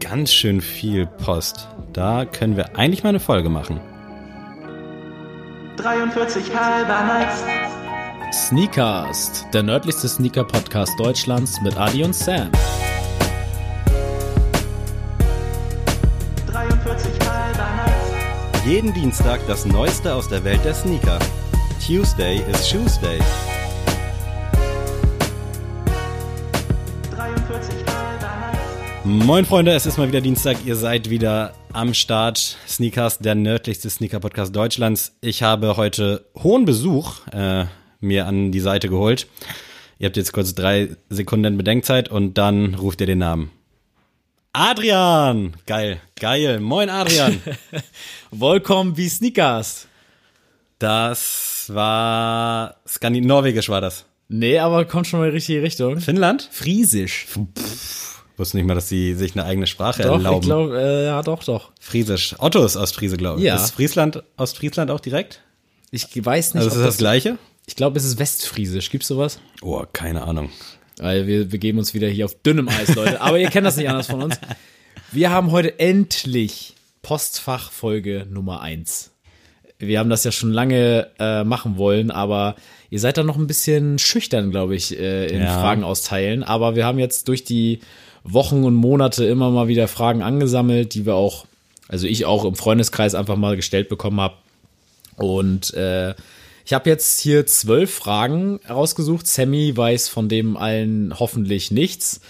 Ganz schön viel Post. Da können wir eigentlich mal eine Folge machen. 43 halber nice. Sneakast, der nördlichste Sneaker-Podcast Deutschlands mit Adi und Sam. 43 halber nice. Jeden Dienstag das Neueste aus der Welt der Sneaker. Tuesday is Shoes Day. 43 halber nice. Moin Freunde, es ist mal wieder Dienstag. Ihr seid wieder am Start. Sneakers, der nördlichste Sneaker-Podcast Deutschlands. Ich habe heute hohen Besuch äh, mir an die Seite geholt. Ihr habt jetzt kurz drei Sekunden Bedenkzeit und dann ruft ihr den Namen. Adrian! Geil, geil. Moin Adrian. Willkommen wie Sneakers. Das war Skandin Norwegisch war das. Nee, aber kommt schon mal in die richtige Richtung. Finnland? Friesisch. Wusste nicht mal, dass sie sich eine eigene Sprache Doch, erlauben. ich glaube, äh, ja, doch, doch. Friesisch. Otto ist Ostfriese, glaube ich. Ja. Ist Friesland, Ostfriesland auch direkt? Ich weiß nicht, Also ist das das Gleiche? Ich glaube, es ist Westfriesisch. Gibt's sowas? Oh, keine Ahnung. Weil wir begeben uns wieder hier auf dünnem Eis, Leute. Aber ihr kennt das nicht anders von uns. Wir haben heute endlich Postfachfolge Nummer eins. Wir haben das ja schon lange äh, machen wollen, aber ihr seid da noch ein bisschen schüchtern, glaube ich, äh, in Ja. Fragen austeilen. Aber wir haben jetzt durch die Wochen und Monate immer mal wieder Fragen angesammelt, die wir auch, also ich auch im Freundeskreis einfach mal gestellt bekommen habe. Und äh, ich habe jetzt hier zwölf Fragen rausgesucht. Sammy weiß von dem allen hoffentlich nichts.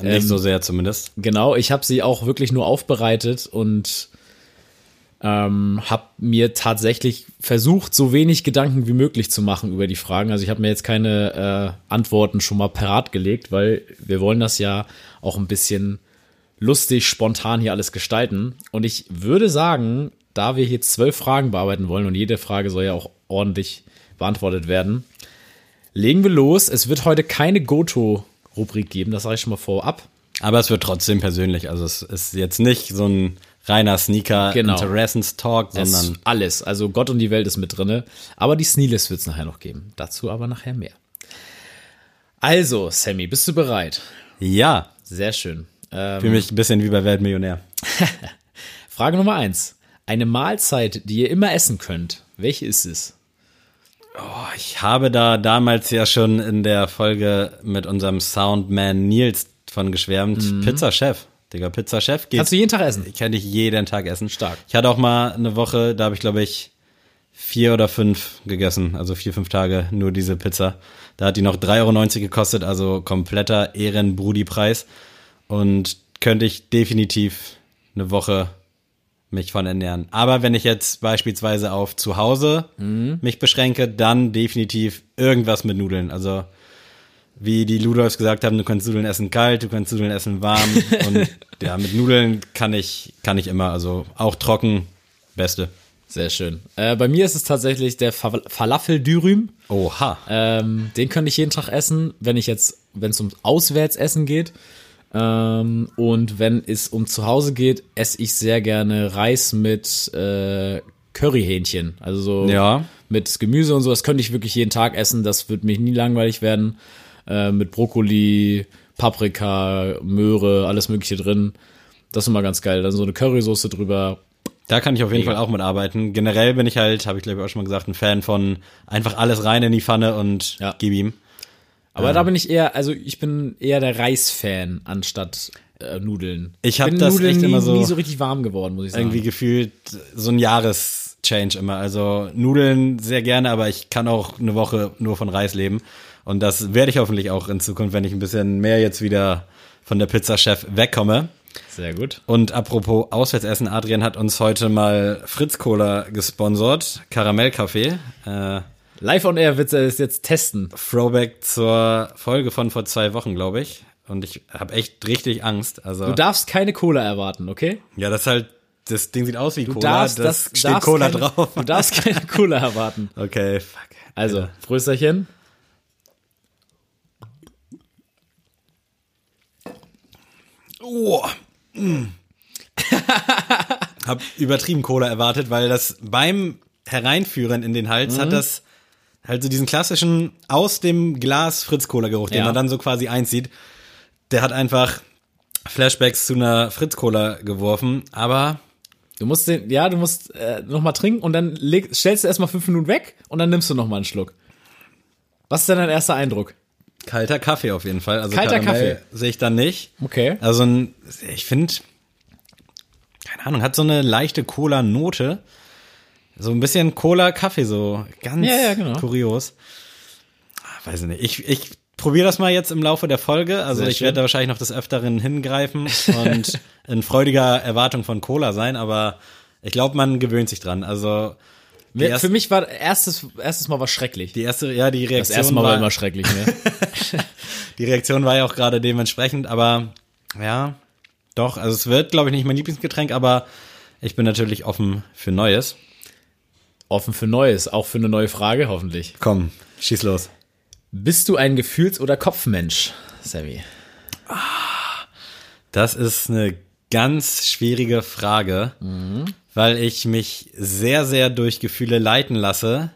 Nicht so sehr zumindest. Genau, ich habe sie auch wirklich nur aufbereitet und ähm, habe mir tatsächlich versucht, so wenig Gedanken wie möglich zu machen über die Fragen. Also ich habe mir jetzt keine äh, Antworten schon mal parat gelegt, weil wir wollen das ja auch ein bisschen lustig, spontan hier alles gestalten. Und ich würde sagen, da wir hier zwölf Fragen bearbeiten wollen und jede Frage soll ja auch ordentlich beantwortet werden, legen wir los. Es wird heute keine Goto-Rubrik geben, das sage ich schon mal vorab. Aber es wird trotzdem persönlich. Also es ist jetzt nicht so ein reiner Sneaker Genau. Interessenstalk, Es sondern alles. Also Gott und die Welt ist mit drinne. Aber die Sneelist wird es nachher noch geben. Dazu aber nachher mehr. Also, Sammy, bist du bereit? ja, Sehr schön. Ähm, für mich ein bisschen wie bei Weltmillionär. Frage Nummer eins. Eine Mahlzeit, die ihr immer essen könnt. Welche ist es? Ich habe da damals ja schon in der Folge mit unserem Soundman Nils von geschwärmt. Pizza Chef. Digga, Pizza Chef geht. Mhm. Kannst du jeden Tag essen? kann ich jeden Tag essen. Stark. Ich hatte auch mal eine Woche, da habe ich glaube ich vier oder fünf gegessen, also vier, fünf Tage nur diese Pizza. Da hat die noch 3,90 Euro gekostet, also kompletter Ehrenbrudi-Preis. Und könnte ich definitiv eine Woche mich von ernähren. Aber wenn ich jetzt beispielsweise auf zu Hause mich beschränke, dann definitiv irgendwas mit Nudeln. Also wie die Ludolfs gesagt haben, du kannst Nudeln essen kalt, du kannst Nudeln essen warm. und ja, mit Nudeln kann ich, kann ich immer, also auch trocken, beste. Sehr schön. Äh, bei mir ist es tatsächlich der Fa Falafel-Dürüm. Oha. Ähm, den könnte ich jeden Tag essen, wenn ich jetzt, wenn es um Auswärtsessen geht. Ähm, und wenn es um zu Hause geht, esse ich sehr gerne Reis mit äh, Curryhähnchen. Also so Ja. mit Gemüse und so. Das könnte ich wirklich jeden Tag essen. Das wird mich nie langweilig werden. Äh, mit Brokkoli, Paprika, Möhre, alles Mögliche drin. Das ist immer ganz geil. Dann so eine Currysoße drüber. Da kann ich auf jeden Mega. Fall auch mitarbeiten. Generell bin ich halt, habe ich glaube ich auch schon mal gesagt, ein Fan von einfach alles rein in die Pfanne und Ja. gib ihm. Aber da bin ich eher, also ich bin eher der Reis-Fan anstatt äh, Nudeln. Ich hab bin das Nudeln echt nie, immer so- nie so richtig warm geworden, muss ich sagen. Irgendwie gefühlt so ein Jahreschange immer. Also Nudeln sehr gerne, aber ich kann auch eine Woche nur von Reis leben. Und das werde ich hoffentlich auch in Zukunft, wenn ich ein bisschen mehr jetzt wieder von der Pizza-Chef wegkomme. Sehr gut. Und apropos Auswärtsessen, Adrian hat uns heute mal Fritz Cola gesponsert, Karamellkaffee. Äh, Live on Air wird er es jetzt testen. Throwback zur Folge von vor zwei Wochen, glaube ich. Und ich habe echt richtig Angst. Also Du darfst keine Cola erwarten, okay? ja, das ist halt, das Ding sieht aus wie Du Cola. darfst das, das, steht Cola keine, drauf. Du darfst keine Cola erwarten. Okay, fuck. Also, Frösterchen. Oh. Mm. Hab übertrieben Cola erwartet, weil das beim Hereinführen in den Hals Mhm. hat das halt so diesen klassischen aus dem Glas Fritz-Cola-Geruch, den Ja. man dann so quasi einzieht. Der hat einfach Flashbacks zu einer Fritz-Cola geworfen, aber Du musst den, ja, du musst äh, noch mal trinken und dann leg, stellst du erstmal fünf Minuten weg und dann nimmst du noch mal einen Schluck. Was ist denn dein erster Eindruck? Kalter Kaffee auf jeden Fall. Also Kalter Karamell Kaffee. sehe ich dann nicht. Okay. Also ein, ich finde, keine Ahnung, hat so eine leichte Cola-Note. So ein bisschen Cola-Kaffee, so ganz Ja, ja, genau. kurios. Ah, Weiß ich nicht. Ich, ich probiere das mal jetzt im Laufe der Folge. Also Sehr ich schön. werde da wahrscheinlich noch des Öfteren hingreifen und in freudiger Erwartung von Cola sein, aber ich glaube, man gewöhnt sich dran. Also die, Für mich war erstes, erstes Mal was schrecklich. die erste, ja, die Das Reaktion erste Mal war war, immer schrecklich, ne? die Reaktion war ja auch gerade dementsprechend, aber ja, doch, also es wird, glaube ich, nicht mein Lieblingsgetränk, aber ich bin natürlich offen für Neues. Offen für Neues, auch für eine neue Frage, hoffentlich. Komm, schieß los. Bist du ein Gefühls- oder Kopfmensch, Sammy? Das ist eine ganz schwierige Frage, weil ich mich sehr, sehr durch Gefühle leiten lasse,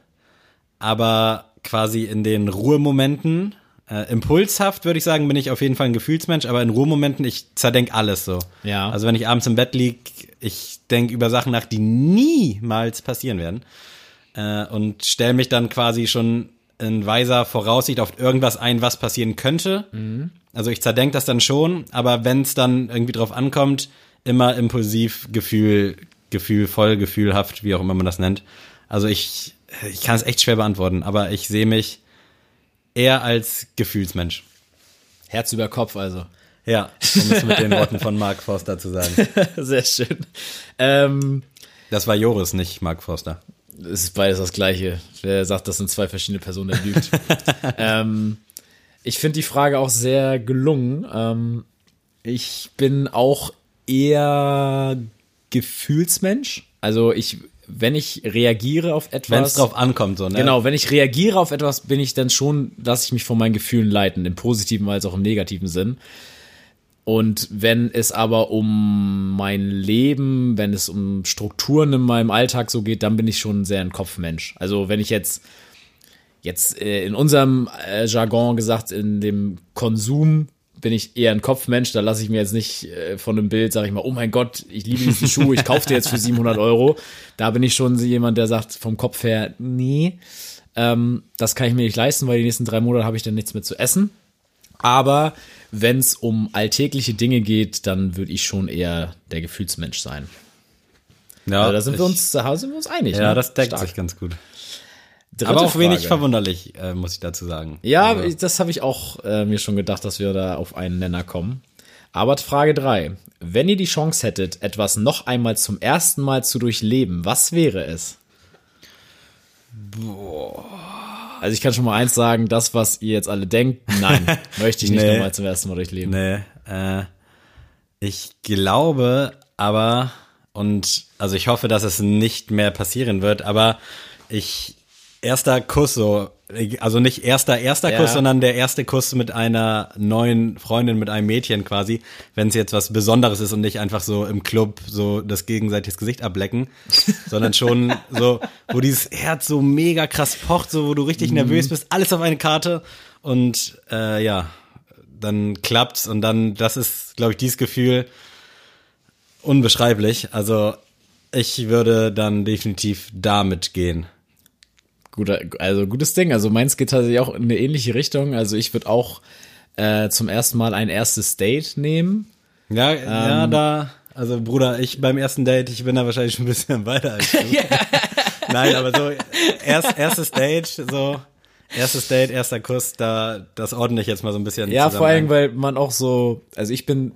aber quasi in den Ruhemomenten, äh, impulshaft würde ich sagen, bin ich auf jeden Fall ein Gefühlsmensch, aber in Ruhemomenten, ich zerdenk alles so. Ja. Also wenn ich abends im Bett lieg, ich denke über Sachen nach, die niemals passieren werden äh, und stelle mich dann quasi schon in weiser Voraussicht auf irgendwas ein, was passieren könnte. Also ich zerdenk das dann schon, aber wenn es dann irgendwie drauf ankommt, immer impulsiv, Gefühl, gefühlvoll, gefühlhaft, wie auch immer man das nennt. Also ich, ich kann es echt schwer beantworten, aber ich sehe mich eher als Gefühlsmensch. Herz über Kopf, also. Ja, um es mit den Worten von Mark Forster zu sagen. Sehr schön. Ähm, Das war Joris, nicht Mark Forster. Es ist beides das Gleiche. Wer sagt, das sind zwei verschiedene Personen, der lügt. ähm, ich finde die Frage auch sehr gelungen. Ähm, ich bin auch eher Gefühlsmensch. Also ich, wenn ich reagiere auf etwas. Wenn es drauf ankommt, so, ne? Genau, wenn ich reagiere auf etwas, bin ich dann schon, lasse ich mich von meinen Gefühlen leiten, im positiven als auch im negativen Sinn. Und wenn es aber um mein Leben, wenn es um Strukturen in meinem Alltag so geht, dann bin ich schon sehr ein Kopfmensch. Also wenn ich jetzt jetzt äh, in unserem äh, Jargon gesagt, in dem Konsum bin ich eher ein Kopfmensch, da lasse ich mir jetzt nicht äh, von einem Bild, sage ich mal, oh mein Gott, ich liebe diesen Schuh, ich kaufe dir jetzt für 700 Euro. Da bin ich schon jemand, der sagt vom Kopf her, nee, ähm, das kann ich mir nicht leisten, weil die nächsten drei Monate habe ich dann nichts mehr zu essen. Aber wenn es um alltägliche Dinge geht, dann würde ich schon eher der Gefühlsmensch sein. Ja, Also da sind ich, wir uns, da sind wir uns einig. Ja, ne? das deckt Stark. sich ganz gut. Dritte Aber auch wenig Frage. verwunderlich, äh, muss ich dazu sagen. Ja, Also, das habe ich auch äh, mir schon gedacht, dass wir da auf einen Nenner kommen. Aber Frage drei: Wenn ihr die Chance hättet, etwas noch einmal zum ersten Mal zu durchleben, was wäre es? Also ich kann schon mal eins sagen, das, was ihr jetzt alle denkt, nein, möchte ich nicht Nee. nochmal zum ersten Mal durchleben. nee, äh, ich glaube aber, und also ich hoffe, dass es nicht mehr passieren wird, aber ich, erster Kuss so, also nicht erster, erster Ja. Kuss, sondern der erste Kuss mit einer neuen Freundin, mit einem Mädchen quasi, wenn es jetzt was Besonderes ist und nicht einfach so im Club so das gegenseitiges Gesicht ablecken, sondern schon so, wo dieses Herz so mega krass pocht, so wo du richtig nervös bist, alles auf eine Karte und äh, ja, dann klappt's und dann, das ist, glaube ich, dieses Gefühl unbeschreiblich. Also ich würde dann definitiv damit gehen. Guter, also gutes Ding. Also meins geht tatsächlich auch in eine ähnliche Richtung. Also ich würde auch äh, zum ersten Mal ein erstes Date nehmen. Ja, ja, da, also Bruder, ich beim ersten Date, ich bin da wahrscheinlich schon ein bisschen weiter als du. Nein, aber so erst, erstes Date, so erstes Date, erster Kuss, da das ordne ich jetzt mal so ein bisschen. Ja, vor allem, weil man auch so, also ich bin,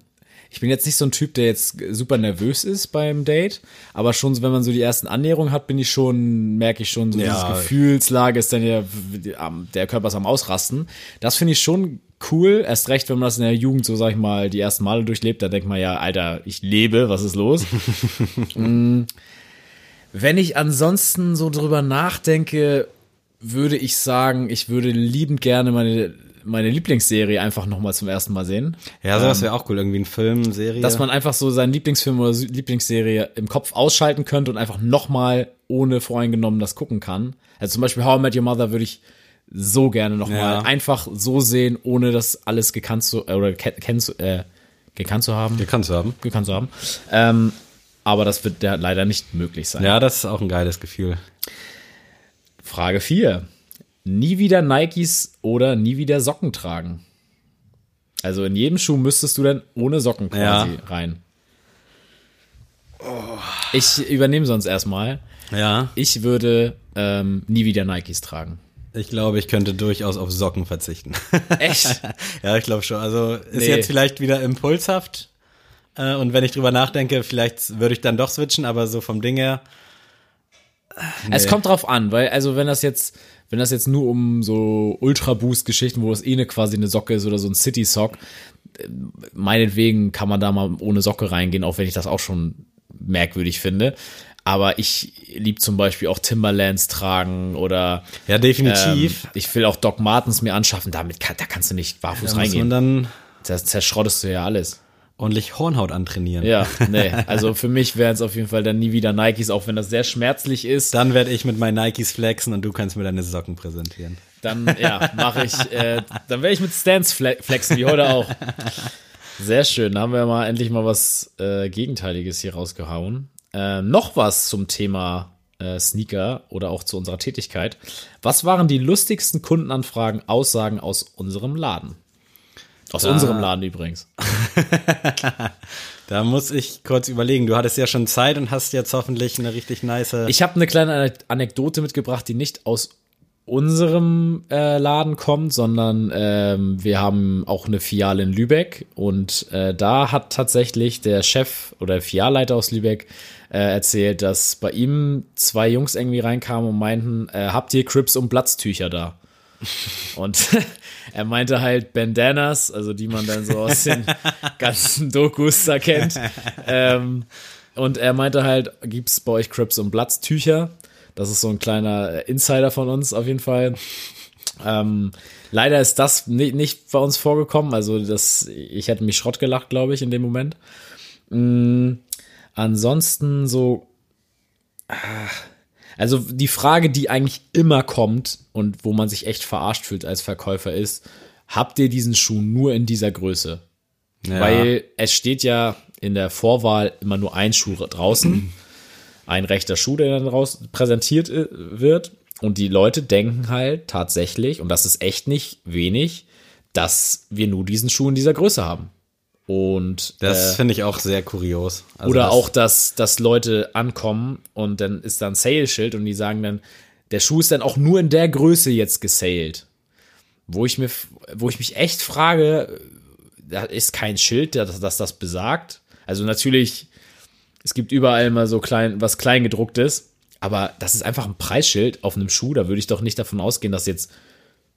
ich bin jetzt nicht so ein Typ, der jetzt super nervös ist beim Date, aber schon, so, wenn man so die ersten Annäherungen hat, bin ich schon, merke ich schon, so Ja. dieses Gefühlslage ist dann ja, der Körper ist am Ausrasten. Das finde ich schon cool, erst recht, wenn man das in der Jugend so, sag ich mal, die ersten Male durchlebt, da denkt man ja, Alter, ich lebe, was ist los? Mm. Wenn ich ansonsten so drüber nachdenke, würde ich sagen, ich würde liebend gerne meine meine Lieblingsserie einfach nochmal zum ersten Mal sehen. Ja, sowas wäre auch cool. Irgendwie ein Film, Serie. Dass man einfach so seinen Lieblingsfilm oder Lieblingsserie im Kopf ausschalten könnte und einfach nochmal ohne voreingenommen das gucken kann. Also zum Beispiel How I Met Your Mother würde ich so gerne nochmal Ja. einfach so sehen, ohne das alles gekannt zu, äh, oder ke- kennt zu, äh, gekannt zu haben. Die kannst du haben. gekannt zu haben. Ähm, aber das wird ja leider nicht möglich sein. Ja, das ist auch ein geiles Gefühl. Frage 4. Nie wieder Nikes oder nie wieder Socken tragen. Also in jedem Schuh müsstest du dann ohne Socken quasi Ja. rein. Ich übernehme sonst erstmal. Ja. Ich würde ähm, nie wieder Nikes tragen. Ich glaube, ich könnte durchaus auf Socken verzichten. Echt? ja, ich glaube schon. Also ist Nee. jetzt vielleicht wieder impulshaft. Äh, und wenn ich drüber nachdenke, vielleicht würde ich dann doch switchen, aber so vom Ding her. Es kommt drauf an, weil also wenn das jetzt wenn das jetzt nur um so Ultra Boost Geschichten, wo es eh eine quasi eine Socke ist oder so ein City Sock, äh, meinetwegen kann man da mal ohne Socke reingehen, auch wenn ich das auch schon merkwürdig finde. Aber ich lieb zum Beispiel auch Timberlands tragen oder Ja, definitiv. ähm, ich will auch Doc Martens mir anschaffen. Damit kann, da kannst du nicht barfuß muss reingehen. man dann Das zerschrottest du ja alles. Ordentlich Hornhaut antrainieren. Ja, nee. Also für mich wären es auf jeden Fall dann nie wieder Nikes, auch wenn das sehr schmerzlich ist. Dann werde ich mit meinen Nikes flexen und du kannst mir deine Socken präsentieren. Dann, ja, mache ich, äh, dann werde ich mit Stance fle- flexen, wie heute auch. Sehr schön, da haben wir mal endlich mal was äh, Gegenteiliges hier rausgehauen. Äh, noch was zum Thema äh, Sneaker oder auch zu unserer Tätigkeit. Was waren die lustigsten Kundenanfragen, Aussagen aus unserem Laden? Aus unserem Laden übrigens. Da muss ich kurz überlegen. Du hattest ja schon Zeit und hast jetzt hoffentlich eine richtig nice. Ich habe eine kleine Ane- Anekdote mitgebracht, die nicht aus unserem äh, Laden kommt, sondern ähm, wir haben auch eine Filiale in Lübeck und äh, da hat tatsächlich der Chef oder der Filialleiter aus Lübeck äh, erzählt, dass bei ihm zwei Jungs irgendwie reinkamen und meinten, äh, habt ihr Crips und Platztücher da? Und er meinte halt Bandanas, also die man dann so aus den ganzen Dokus da kennt. Ähm, und er meinte halt, gibt's bei euch Crips und Platztücher? Das ist so ein kleiner Insider von uns auf jeden Fall. Ähm, leider ist das ni- nicht bei uns vorgekommen. Also das, ich hätte mich Schrott gelacht, glaube ich, in dem Moment. Mm, ansonsten so, ah, also die Frage, die eigentlich immer kommt und wo man sich echt verarscht fühlt als Verkäufer ist, habt ihr diesen Schuh nur in dieser Größe? ja. Weil es steht ja in der Vorwahl immer nur ein Schuh draußen, ein rechter Schuh, der dann raus präsentiert äh, wird. Und die Leute denken halt tatsächlich, und das ist echt nicht wenig, dass wir nur diesen Schuh in dieser Größe haben. Und das äh, finde ich auch sehr kurios. Also oder das, auch, dass, dass Leute ankommen und dann ist da ein Sale-Schild und die sagen dann, der Schuh ist dann auch nur in der Größe jetzt gesaled. Wo ich mir, wo ich mich echt frage, da ist kein Schild, das, das das besagt. Also natürlich, es gibt überall mal so klein, was kleingedrucktes, aber das ist einfach ein Preisschild auf einem Schuh. Da würde ich doch nicht davon ausgehen, dass jetzt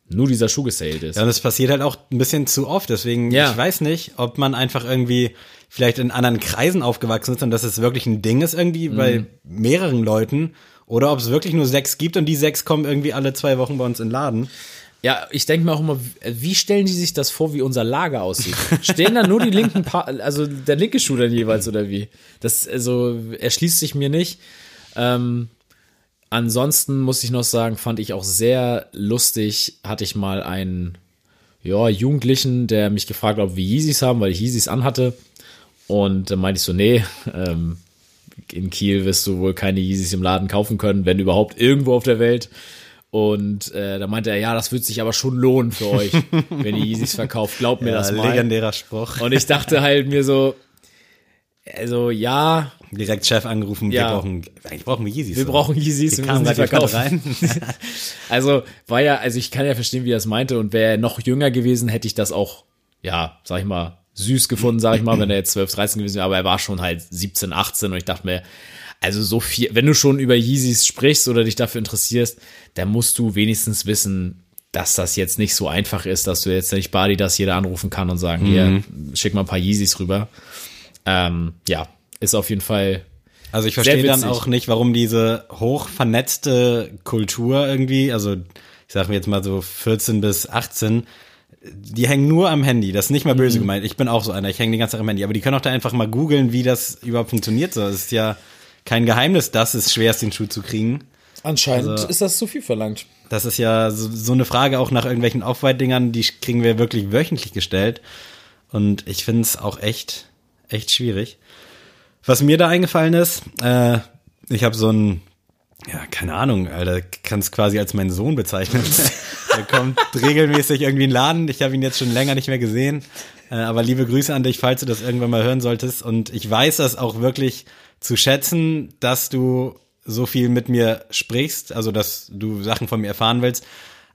nur dieser Schuh gesaled ist. Ja, und es passiert halt auch ein bisschen zu oft. Deswegen, Ja. ich weiß nicht, ob man einfach irgendwie vielleicht in anderen Kreisen aufgewachsen ist und dass es wirklich ein Ding ist irgendwie Mhm. bei mehreren Leuten. Oder ob es wirklich nur sechs gibt und die sechs kommen irgendwie alle zwei Wochen bei uns in den Laden. Ja, ich denke mir auch immer, wie stellen die sich das vor, wie unser Lager aussieht? Stehen da nur die linken, pa also der linke Schuh dann jeweils oder wie? Das also erschließt sich mir nicht. Ähm, ansonsten muss ich noch sagen, fand ich auch sehr lustig, hatte ich mal einen ja, Jugendlichen, der mich gefragt hat, ob wir Yeezys haben, weil ich Yeezys anhatte. Und dann meinte ich so, nee, ähm, in Kiel wirst du wohl keine Yeezys im Laden kaufen können, wenn überhaupt irgendwo auf der Welt. Und äh, da meinte er, ja, das wird sich aber schon lohnen für euch, wenn ihr Yeezys verkauft. Glaubt mir Ja, das mal. legendärer Spruch. Und ich dachte halt mir so, also ja, Direkt Chef angerufen, Ja. wir brauchen, eigentlich brauchen wir Yeezys. wir brauchen Yeezys, wir kamen müssen gerade verkaufen. rein. Also war ja, also ich kann ja verstehen, wie er es meinte. Und wäre er noch jünger gewesen, hätte ich das auch, ja, sag ich mal, süß gefunden, sag ich mal, wenn er jetzt 12, 13 gewesen wäre. Aber er war schon halt 17, 18 und ich dachte mir, also so viel, wenn du schon über Yeezys sprichst oder dich dafür interessierst, dann musst du wenigstens wissen, dass das jetzt nicht so einfach ist, dass du jetzt nicht Badi das jeder anrufen kann und sagen, hier, schick mal ein paar Yeezys rüber. Ähm, ja, ist auf jeden Fall Also ich verstehe dann auch nicht, warum diese hoch vernetzte Kultur irgendwie, also ich sag mir jetzt mal so 14 bis 18, die hängen nur am Handy. Das ist nicht mal Mhm. böse gemeint. Ich bin auch so einer. Ich hänge die ganze Zeit am Handy. Aber die können auch da einfach mal googeln, wie das überhaupt funktioniert. So, es ist ja kein Geheimnis, dass es schwer ist, den Schuh zu kriegen. Anscheinend Also- ist das zu viel verlangt. Das ist ja so, so eine Frage auch nach irgendwelchen Off-White-Dingern, die kriegen wir wirklich wöchentlich gestellt. Und ich finde es auch echt, echt schwierig. Was mir da eingefallen ist, äh, ich habe so ein, ja, keine Ahnung, Alter, kann es quasi als meinen Sohn bezeichnen. Der kommt regelmäßig irgendwie in den Laden. Ich habe ihn jetzt schon länger nicht mehr gesehen. Äh, aber liebe Grüße an dich, falls du das irgendwann mal hören solltest. Und ich weiß das auch wirklich zu schätzen, dass du so viel mit mir sprichst, also dass du Sachen von mir erfahren willst.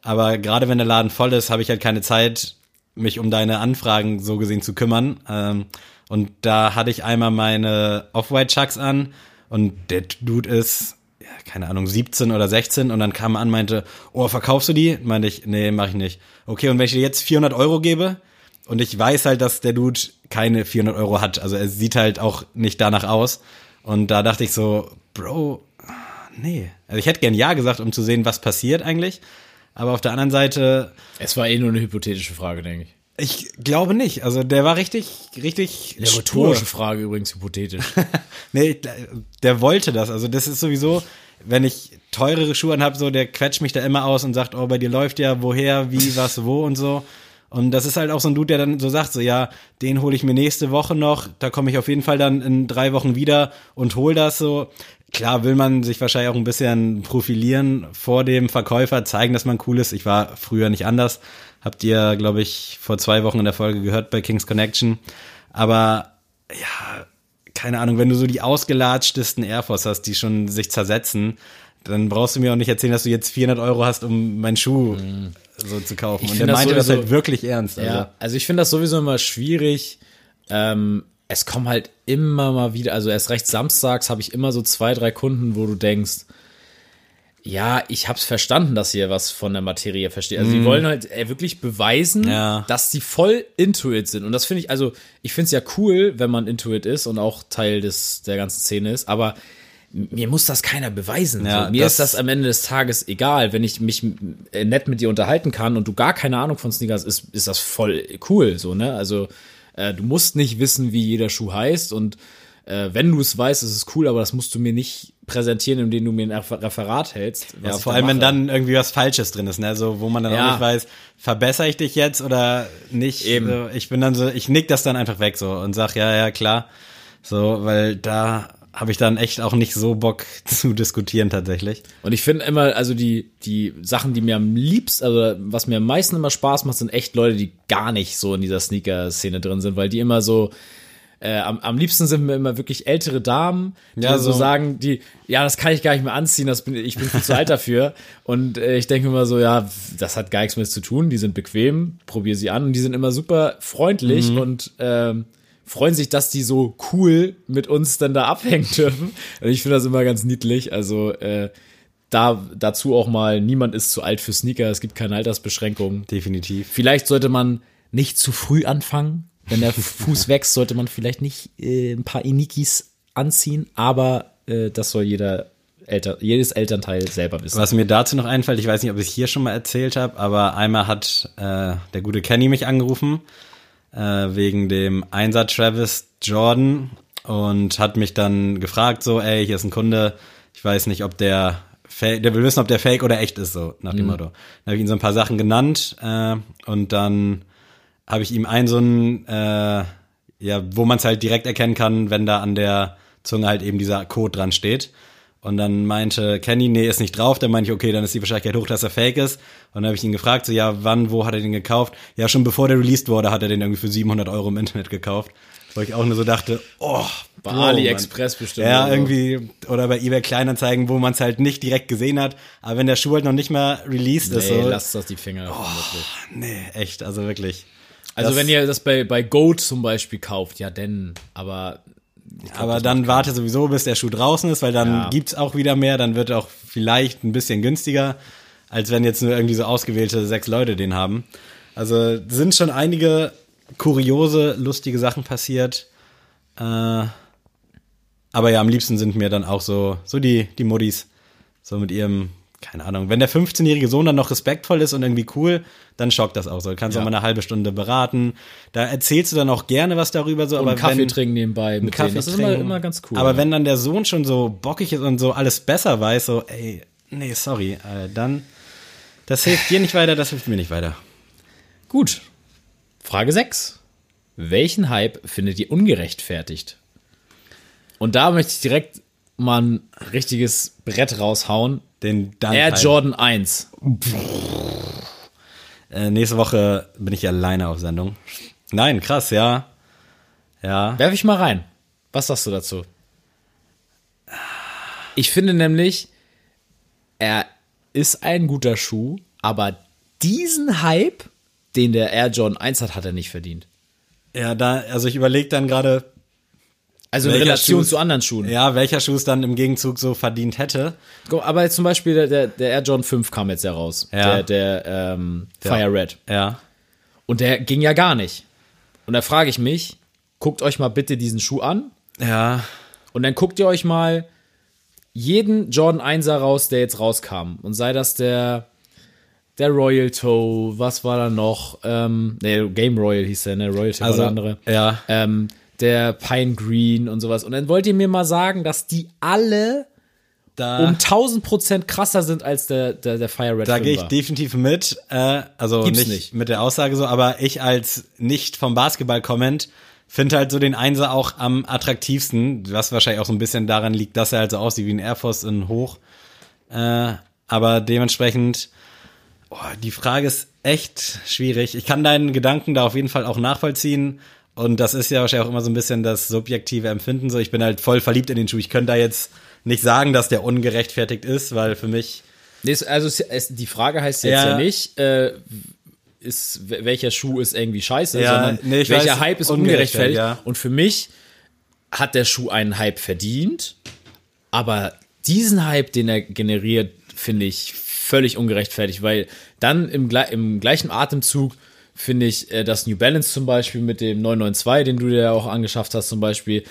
Aber gerade wenn der Laden voll ist, habe ich halt keine Zeit, mich um deine Anfragen so gesehen zu kümmern. Ähm, und da hatte ich einmal meine Off-White Chucks an und der Dude ist, ja, keine Ahnung, 17 oder 16 und dann kam er an, meinte, oh, verkaufst du die? Meinte ich, nee, mach ich nicht. Okay, und wenn ich dir jetzt 400 Euro gebe und ich weiß halt, dass der Dude keine 400 Euro hat, also er sieht halt auch nicht danach aus und da dachte ich so, Bro, nee. Also ich hätte gern Ja gesagt, um zu sehen, was passiert eigentlich. Aber auf der anderen Seite, Es war eh nur eine hypothetische Frage, denke ich. Ich glaube nicht. Also der war richtig, richtig Eine rhetorische Frage übrigens hypothetisch. Nee, der wollte das. Also das ist sowieso, wenn ich teurere Schuhe anhab, so der quetscht mich da immer aus und sagt, oh, bei dir läuft ja, woher, wie, was, wo und so. Und das ist halt auch so ein Dude, der dann so sagt, so ja, den hole ich mir nächste Woche noch, da komme ich auf jeden Fall dann in drei Wochen wieder und hol das so. Klar will man sich wahrscheinlich auch ein bisschen profilieren vor dem Verkäufer, zeigen, dass man cool ist. Ich war früher nicht anders. Habt ihr, glaube ich, vor zwei Wochen in der Folge gehört bei King's Connection. Aber ja, keine Ahnung, wenn du so die ausgelatschtesten Air Force hast, die schon sich zersetzen, dann brauchst du mir auch nicht erzählen, dass du jetzt 400 Euro hast, um meinen Schuh so zu kaufen. Ich Und der meinte das halt wirklich ernst. Also. Ja, also ich finde das sowieso immer schwierig. Ähm, es kommen halt immer mal wieder, also erst recht samstags habe ich immer so zwei, drei Kunden, wo du denkst, ja, ich hab's verstanden, dass ihr was von der Materie versteht. Also die wollen halt äh, wirklich beweisen, Mhm. Ja. dass die voll Intuit sind. Und das finde ich, also ich finde es ja cool, wenn man Intuit ist und auch Teil des der ganzen Szene ist, aber mir muss das keiner beweisen. Ja, so, mir das- ist das am Ende des Tages egal. Wenn ich mich äh, nett mit dir unterhalten kann und du gar keine Ahnung von Sneakers ist, ist das voll cool, so, ne? Also, äh, du musst nicht wissen, wie jeder Schuh heißt und äh, wenn du es weißt, ist es cool, aber das musst du mir nicht präsentieren, indem du mir ein Refer- Referat hältst. Ja, vor allem, wenn dann irgendwie was Falsches drin ist, ne? So, wo man dann Ja. auch nicht weiß, verbessere ich dich jetzt oder nicht. Eben. So, ich bin dann so, ich nick das dann einfach weg so und sag, ja, ja, klar. So, weil da habe ich dann echt auch nicht so Bock zu diskutieren tatsächlich. Und ich finde immer, also die, die Sachen, die mir am liebsten, also was mir am meisten immer Spaß macht, sind echt Leute, die gar nicht so in dieser Sneaker-Szene drin sind, weil die immer so, äh, am, am liebsten sind mir immer wirklich ältere Damen, die Ja, so so- sagen, die, ja, das kann ich gar nicht mehr anziehen, das bin, ich bin viel zu alt dafür. Und äh, ich denke immer so, ja, das hat gar nichts mit zu tun, die sind bequem, probier sie an und die sind immer super freundlich Mhm. und ähm, freuen sich, dass die so cool mit uns dann da abhängen dürfen. Und ich finde das immer ganz niedlich. Also äh, da dazu auch mal, niemand ist zu alt für Sneaker, es gibt keine Altersbeschränkungen. Definitiv. Vielleicht sollte man nicht zu früh anfangen. Wenn der Fuß wächst, sollte man vielleicht nicht äh, ein paar Inikis anziehen, aber äh, das soll jeder Eltern, jedes Elternteil selber wissen. Was mir dazu noch einfällt, ich weiß nicht, ob ich es hier schon mal erzählt habe, aber einmal hat äh, der gute Kenny mich angerufen äh, wegen dem Einsatz Travis Jordan und hat mich dann gefragt, so, ey, hier ist ein Kunde, ich weiß nicht, ob der fake, der will wissen, ob der fake oder echt ist, so nach dem Motto. Dann habe ich ihm so ein paar Sachen genannt äh, und dann habe ich ihm einen so ein, äh, ja, wo man es halt direkt erkennen kann, wenn da an der Zunge halt eben dieser Code dran steht. Und dann meinte Kenny, nee, ist nicht drauf. Dann meinte ich, okay, dann ist die Wahrscheinlichkeit hoch, dass er fake ist. Und dann habe ich ihn gefragt, so, ja, wann, wo hat er den gekauft? Ja, schon bevor der released wurde, hat er den irgendwie für 700 Euro im Internet gekauft. Wo ich auch nur so dachte, oh, Bei Bro, AliExpress Mann. bestimmt Ja, oder irgendwie, oder bei eBay Kleinanzeigen, wo man es halt nicht direkt gesehen hat. Aber wenn der Schuh halt noch nicht mal released ist, Nee, so, lasst das die Finger davon, wirklich. nee, echt, also wirklich. Also wenn ihr das bei, bei Goat zum Beispiel kauft, ja denn, aber Aber dann warte sowieso, bis der Schuh draußen ist, weil dann Ja. gibt's auch wieder mehr, dann wird er auch vielleicht ein bisschen günstiger, als wenn jetzt nur irgendwie so ausgewählte sechs Leute den haben. Also sind schon einige kuriose, lustige Sachen passiert. Äh, aber ja, am liebsten sind mir dann auch so, so die, die Muddis, so mit ihrem keine Ahnung, wenn der 15-jährige Sohn dann noch respektvoll ist und irgendwie cool, dann schockt das auch so. Du kannst Ja. auch mal eine halbe Stunde beraten. Da erzählst du dann auch gerne was darüber, so, Und aber Kaffee wenn, trinken nebenbei mit Kaffee denen. Das ist immer, immer ganz cool. Aber ja. wenn dann der Sohn schon so bockig ist und so alles besser weiß, so, ey, nee, sorry, äh, dann, das hilft dir nicht weiter, das hilft mir nicht weiter. Gut. Frage 6. Welchen Hype findet ihr ungerechtfertigt? Und da möchte ich direkt mal ein richtiges Brett raushauen. Den dann Air Jordan 1. Äh, nächste Woche bin ich alleine auf Sendung. Nein, krass, ja. Ja. Werf ich mal rein. Was sagst du dazu? Ich finde nämlich, er ist ein guter Schuh, aber diesen Hype, den der Air Jordan 1 hat, hat er nicht verdient. Ja, da, also ich überlege dann gerade, Also in Welcher Relation Schuh- zu anderen Schuhen. ja, welcher Schuh es dann im Gegenzug so verdient hätte. Aber jetzt zum Beispiel der, der, der Air Jordan 5 kam jetzt ja raus. Ja. Der, der ähm, Fire Red. Ja. Und der ging ja gar nicht. Und da frage ich mich, guckt euch mal bitte diesen Schuh an Ja. und dann guckt ihr euch mal jeden Jordan 1er raus, der jetzt rauskam. Und sei das der, der Royal Toe, was war da noch? Ähm, ne, Game Royal hieß der, ne? Royal Toe Also, war der andere. ja. Ähm, der Pine Green und sowas. Und dann wollt ihr mir mal sagen, dass die alle Da, um 1000 Prozent krasser sind als der, der, der Fire Red da gehe ich 5er. definitiv mit. Äh, also Gibt's nicht, nicht. mit der Aussage so, aber ich als nicht vom Basketball kommend finde halt so den Einser auch am attraktivsten, was wahrscheinlich auch so ein bisschen daran liegt, dass er halt so aussieht wie ein Air Force in hoch. Äh, aber dementsprechend, oh, die Frage ist echt schwierig. Ich kann deinen Gedanken da auf jeden Fall auch nachvollziehen. Und das ist ja wahrscheinlich auch immer so ein bisschen das subjektive Empfinden. So, ich bin halt voll verliebt in den Schuh. Ich könnte da jetzt nicht sagen, dass der ungerechtfertigt ist, weil für mich also die Frage heißt jetzt Ja. ja, nicht, äh, ist, welcher Schuh ist irgendwie scheiße, Ja, sondern nee, welcher weiß, Hype ist ungerechtfertigt, ja. Und für mich hat der Schuh einen Hype verdient, aber diesen Hype, den er generiert, finde ich völlig ungerechtfertigt, weil dann im, im gleichen Atemzug finde ich, äh, dass New Balance zum Beispiel mit dem 992, den du dir ja auch angeschafft hast, zum Beispiel,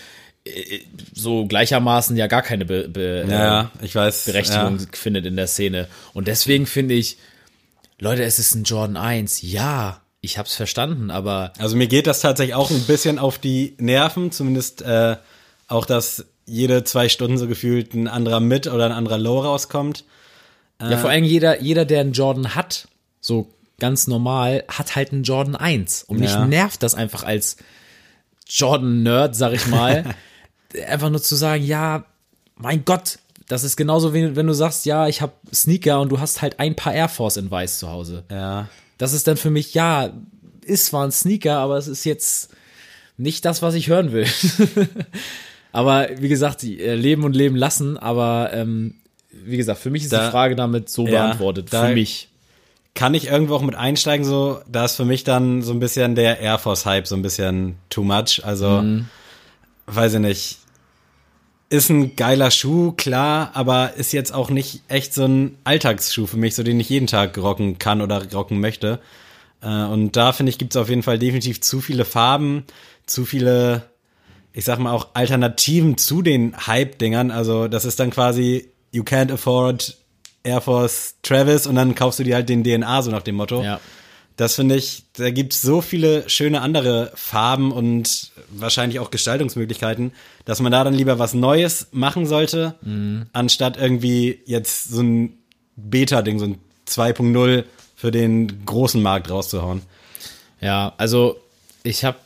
äh, so gleichermaßen ja gar keine Be Be äh, Ja, ich weiß. Berechtigung Ja. findet in der Szene. Und deswegen finde ich, Leute, es ist ein Jordan 1. Ja, ich hab's verstanden, aber Also mir geht das tatsächlich auch ein bisschen auf die Nerven, zumindest äh, auch, dass jede zwei Stunden so gefühlt ein anderer Mit oder ein anderer Low rauskommt. ja, vor allem jeder, jeder, der einen Jordan hat, so ganz normal, hat halt einen Jordan 1. Und mich Ja. nervt das einfach als Jordan-Nerd, sag ich mal, einfach nur zu sagen, ja, mein Gott, das ist genauso wie wenn du sagst, ja, ich habe Sneaker und du hast halt ein paar Air Force in weiß zu Hause. Ja. Das ist dann für mich, ja, ist zwar ein Sneaker, aber es ist jetzt nicht das, was ich hören will. aber wie gesagt, äh, leben und leben lassen, aber ähm, wie gesagt, für mich ist Da- die Frage damit so Ja, beantwortet. da- für mich. Kann ich irgendwo auch mit einsteigen, so, da ist für mich dann so ein bisschen der Air Force-Hype so ein bisschen too much. Also, Mhm. weiß ich nicht. Ist ein geiler Schuh, klar, aber ist jetzt auch nicht echt so ein Alltagsschuh für mich, so den ich jeden Tag rocken kann oder rocken möchte. Äh, Und da finde ich, gibt es auf jeden Fall definitiv zu viele Farben, zu viele, ich sag mal auch Alternativen zu den Hype-Dingern. Also das ist dann quasi, you can't afford Air Force Travis und dann kaufst du dir halt den DNA, so nach dem Motto. Ja. Das finde ich, da gibt es so viele schöne andere Farben und wahrscheinlich auch Gestaltungsmöglichkeiten, dass man da dann lieber was Neues machen sollte, anstatt irgendwie jetzt so ein Beta-Ding, so ein 2.0 für den großen Markt rauszuhauen. Ja, also ich habe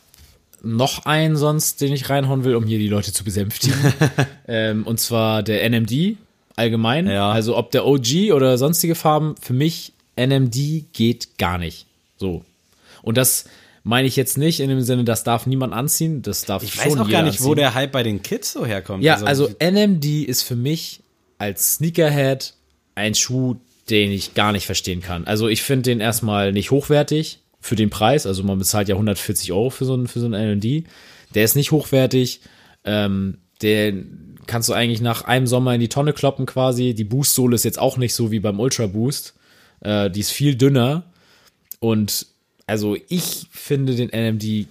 noch einen sonst, den ich reinhauen will, um hier die Leute zu besänftigen. ähm, und zwar der NMD allgemein. Ja. Also ob der OG oder sonstige Farben, für mich NMD geht gar nicht. So. Und das meine ich jetzt nicht in dem Sinne, das darf niemand anziehen. Das darf Ich schon weiß auch gar nicht, wo anziehen. der Hype bei den Kids so herkommt. Ja, also, NMD ist für mich als Sneakerhead ein Schuh, den ich gar nicht verstehen kann. Also ich finde den erstmal nicht hochwertig für den Preis. Also man bezahlt ja 140 Euro für so einen, für so einen NMD. Der ist nicht hochwertig. Ähm, den kannst du eigentlich nach einem Sommer in die Tonne kloppen quasi. Die Boost-Sohle ist jetzt auch nicht so wie beim Ultra Boost. Äh, die ist viel dünner. Und also ich finde den NMD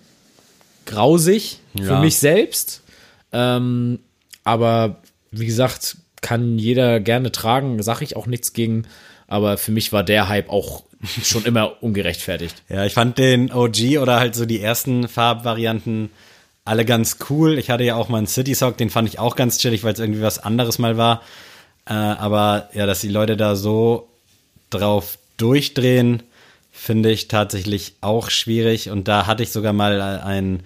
grausig für Ja. mich selbst. Ähm, aber wie gesagt, kann jeder gerne tragen, sage ich auch nichts gegen. Aber für mich war der Hype auch schon immer ungerechtfertigt. Ja, ich fand den OG oder halt so die ersten Farbvarianten alle ganz cool. Ich hatte ja auch mal einen City Sock, den fand ich auch ganz chillig, weil es irgendwie was anderes mal war. Äh, aber ja, dass die Leute da so drauf durchdrehen, finde ich tatsächlich auch schwierig. Und da hatte ich sogar mal ein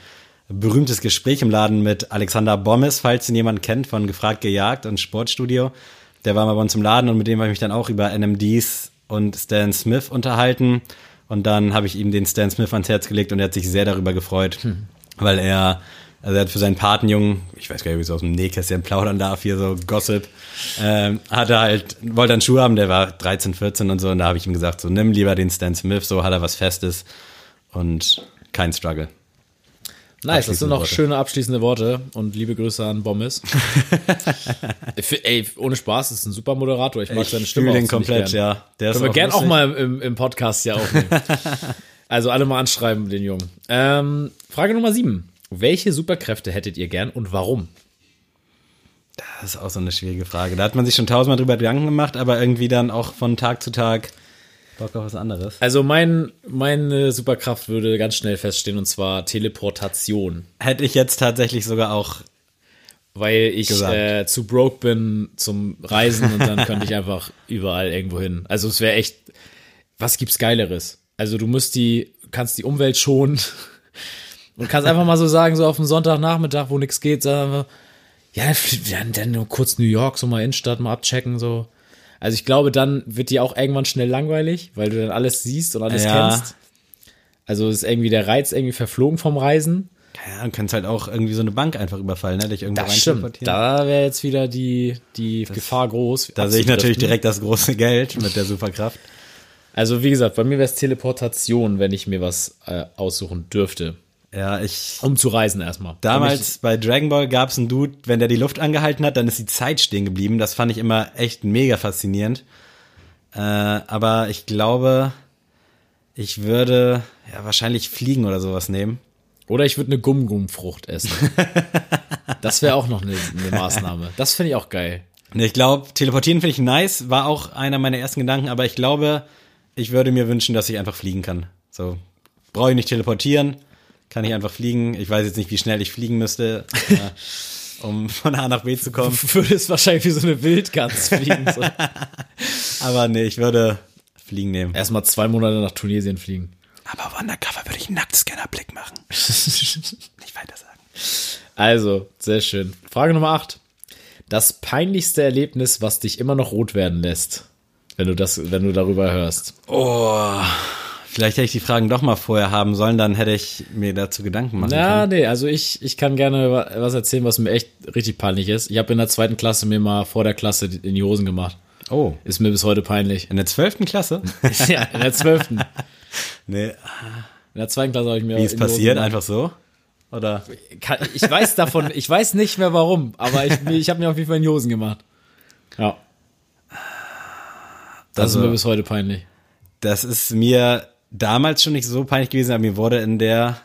berühmtes Gespräch im Laden mit Alexander Bommes, falls ihn jemand kennt, von Gefragt Gejagt und Sportstudio. Der war mal bei uns im Laden und mit dem habe ich mich dann auch über NMDs und Stan Smith unterhalten. Und dann habe ich ihm den Stan Smith ans Herz gelegt und er hat sich sehr darüber gefreut, weil er, also er hat für seinen Patenjungen, ich weiß gar nicht, wie ich so aus dem Nähkästchen plaudern darf, hier so Gossip, ähm, hat er halt, wollte einen Schuh haben, der war 13, 14 und so, und da habe ich ihm gesagt, so nimm lieber den Stan Smith, so hat er was Festes und kein Struggle. Nice, das sind noch Worte. schöne abschließende Worte und liebe Grüße an Bommes. Ey, ohne Spaß, ist ein super Moderator. Ich mag Ich seine Stimme auch den komplett, gern. ja. Der ist Können wir gern auch mal im, im Podcast hier aufnehmen. also alle mal anschreiben, den Jungen. Ähm, Frage Nummer sieben. Welche Superkräfte hättet ihr gern und warum? Das ist auch so eine schwierige Frage. Da hat man sich schon tausendmal drüber Gedanken gemacht, aber irgendwie dann auch von Tag zu Tag Bock auf was anderes. Also mein, meine Superkraft würde ganz schnell feststehen und zwar Teleportation. Hätte ich jetzt tatsächlich sogar auch, Weil ich äh, zu broke bin zum Reisen und dann könnte ich einfach überall irgendwo hin. Also es wäre echt, was gibt's Geileres? Also du musst die, kannst die Umwelt schonen und kannst einfach mal so sagen, so auf dem Sonntagnachmittag, wo nichts geht, sagen wir, ja, dann, dann nur kurz New York, so mal Innenstadt mal abchecken, so. Also ich glaube, dann wird dir auch irgendwann schnell langweilig, weil du dann alles siehst und alles Ja. kennst. Also ist irgendwie der Reiz irgendwie verflogen vom Reisen. ja, du kannst halt auch irgendwie so eine Bank einfach überfallen, ne? Dich irgendwo Das stimmt. Da wäre jetzt wieder die, die Gefahr groß. Da sehe ich natürlich direkt das große Geld mit der Superkraft. Also wie gesagt, bei mir wäre es Teleportation, wenn ich mir was äh, aussuchen dürfte. Ja, ich. Um zu reisen erstmal. Damals bei Dragon Ball gab es einen Dude, wenn der die Luft angehalten hat, dann ist die Zeit stehen geblieben. Das fand ich immer echt mega faszinierend. Äh, aber ich glaube, ich würde ja wahrscheinlich fliegen oder sowas nehmen. Oder ich würde eine Gum-Gum-Frucht essen. das wäre auch noch eine, eine Maßnahme. Das finde ich auch geil. Ich glaube, teleportieren finde ich nice, war auch einer meiner ersten Gedanken, aber ich glaube, ich würde mir wünschen, dass ich einfach fliegen kann. So, brauche ich nicht teleportieren, kann ich einfach fliegen. Ich weiß jetzt nicht, wie schnell ich fliegen müsste, äh, um von A nach B zu kommen. Du würdest wahrscheinlich wie so eine Wildgans fliegen. So. Aber nee, ich würde fliegen nehmen. Erstmal zwei Monate nach Tunesien fliegen. Aber Undercover würde ich einen Nacktscannerblick machen. nicht weiter sagen. Also, sehr schön. Frage Nummer 8. Das peinlichste Erlebnis, was dich immer noch rot werden lässt, wenn du das, wenn du darüber hörst. Oh, vielleicht hätte ich die Fragen doch mal vorher haben sollen, dann hätte ich mir dazu Gedanken machen Na, können. nee, also ich, ich kann gerne wa- was erzählen, was mir echt richtig peinlich ist. Ich habe in der zweiten Klasse mir mal vor der Klasse in die Hosen gemacht. Oh, Ist mir bis heute peinlich. in der zwölften Klasse? ja, in der zwölften. nee, In der zweiten Klasse habe ich mir wie ist passiert? Einfach so? Oder? Ich weiß davon, ich weiß nicht mehr warum, aber ich, ich habe mir auf jeden Fall in die Hosen gemacht. Ja. Das Also- ist mir bis heute peinlich. Das ist mir damals schon nicht so peinlich gewesen, aber mir wurde in der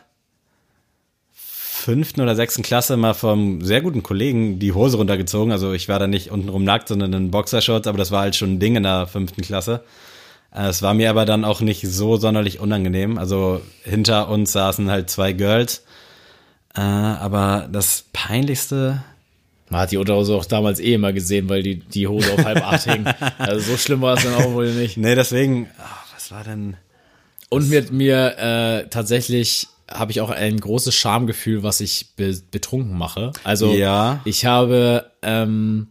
fünften oder sechsten Klasse mal vom sehr guten Kollegen die Hose runtergezogen. Also ich war da nicht untenrum nackt, sondern in Boxershorts, aber das war halt schon ein Ding in der fünften Klasse. Äh, Es war mir aber dann auch nicht so sonderlich unangenehm. Also hinter uns saßen halt zwei Girls. Äh, aber das peinlichste, Man hat die Unterhose auch damals eh immer gesehen, weil die, die Hose auf halb acht hing. Also so schlimm war es dann auch wohl nicht. nee, deswegen, ah, was war denn? Und mir, mir äh, tatsächlich habe ich auch ein großes Schamgefühl, was ich be betrunken mache. Also Ja. ich habe, ähm,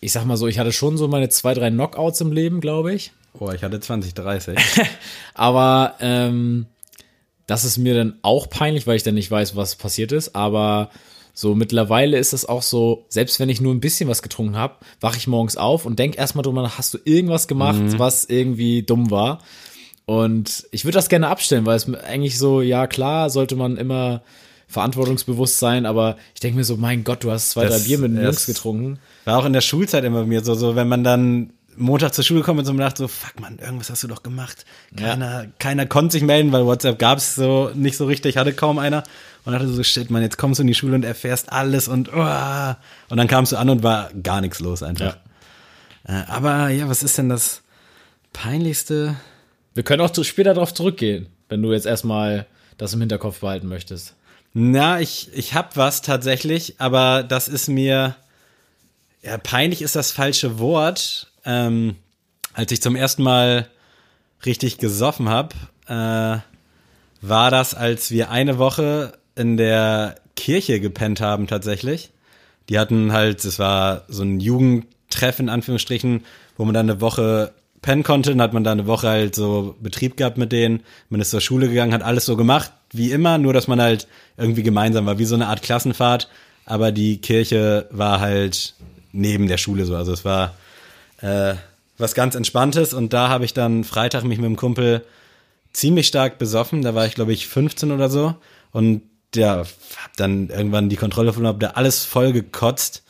ich sag mal so, ich hatte schon so meine zwei, drei Knockouts im Leben, glaube ich. Oh, ich hatte 20, 30. Aber ähm, das ist mir dann auch peinlich, weil ich dann nicht weiß, was passiert ist. Aber so mittlerweile ist es auch so, selbst wenn ich nur ein bisschen was getrunken habe, wache ich morgens auf und denk erstmal drüber nach, hast du irgendwas gemacht, was irgendwie dumm war? Und ich würde das gerne abstellen, weil es eigentlich so, ja klar, sollte man immer verantwortungsbewusst sein, aber ich denke mir so, mein Gott, du hast zwei, Das- drei Bier mit den Jungs getrunken. War auch in der Schulzeit immer bei mir so, so wenn man dann Montag zur Schule gekommen und so dachte so, fuck man, irgendwas hast du doch gemacht. Keiner, keiner konnte sich melden, weil WhatsApp gab's so nicht so richtig, hatte kaum einer. Und dachte so, shit, man, jetzt kommst du in die Schule und erfährst alles und oh. Und dann kamst du an und war gar nichts los einfach. Äh, aber ja, was ist denn das peinlichste? Wir können auch zu- später darauf zurückgehen, wenn du jetzt erstmal das im Hinterkopf behalten möchtest. Na, ich, ich hab was tatsächlich, aber das ist mir, ja, peinlich ist das falsche Wort. Ähm, als ich zum ersten Mal richtig gesoffen hab, äh, war das, als wir eine Woche in der Kirche gepennt haben tatsächlich. Die hatten halt, es war so ein Jugendtreff in Anführungsstrichen, wo man dann eine Woche pennen konnte. Dann hat man da eine Woche halt so Betrieb gehabt mit denen. Man ist zur Schule gegangen, hat alles so gemacht, wie immer, nur dass man halt irgendwie gemeinsam war, wie so eine Art Klassenfahrt. Aber die Kirche war halt neben der Schule so. Also es war äh, was ganz Entspanntes. Und da habe ich dann Freitag mich mit dem Kumpel ziemlich stark besoffen. Da war ich, glaube ich, 15 oder so. Und ja, hab dann irgendwann die Kontrolle verloren, hab da alles voll gekotzt.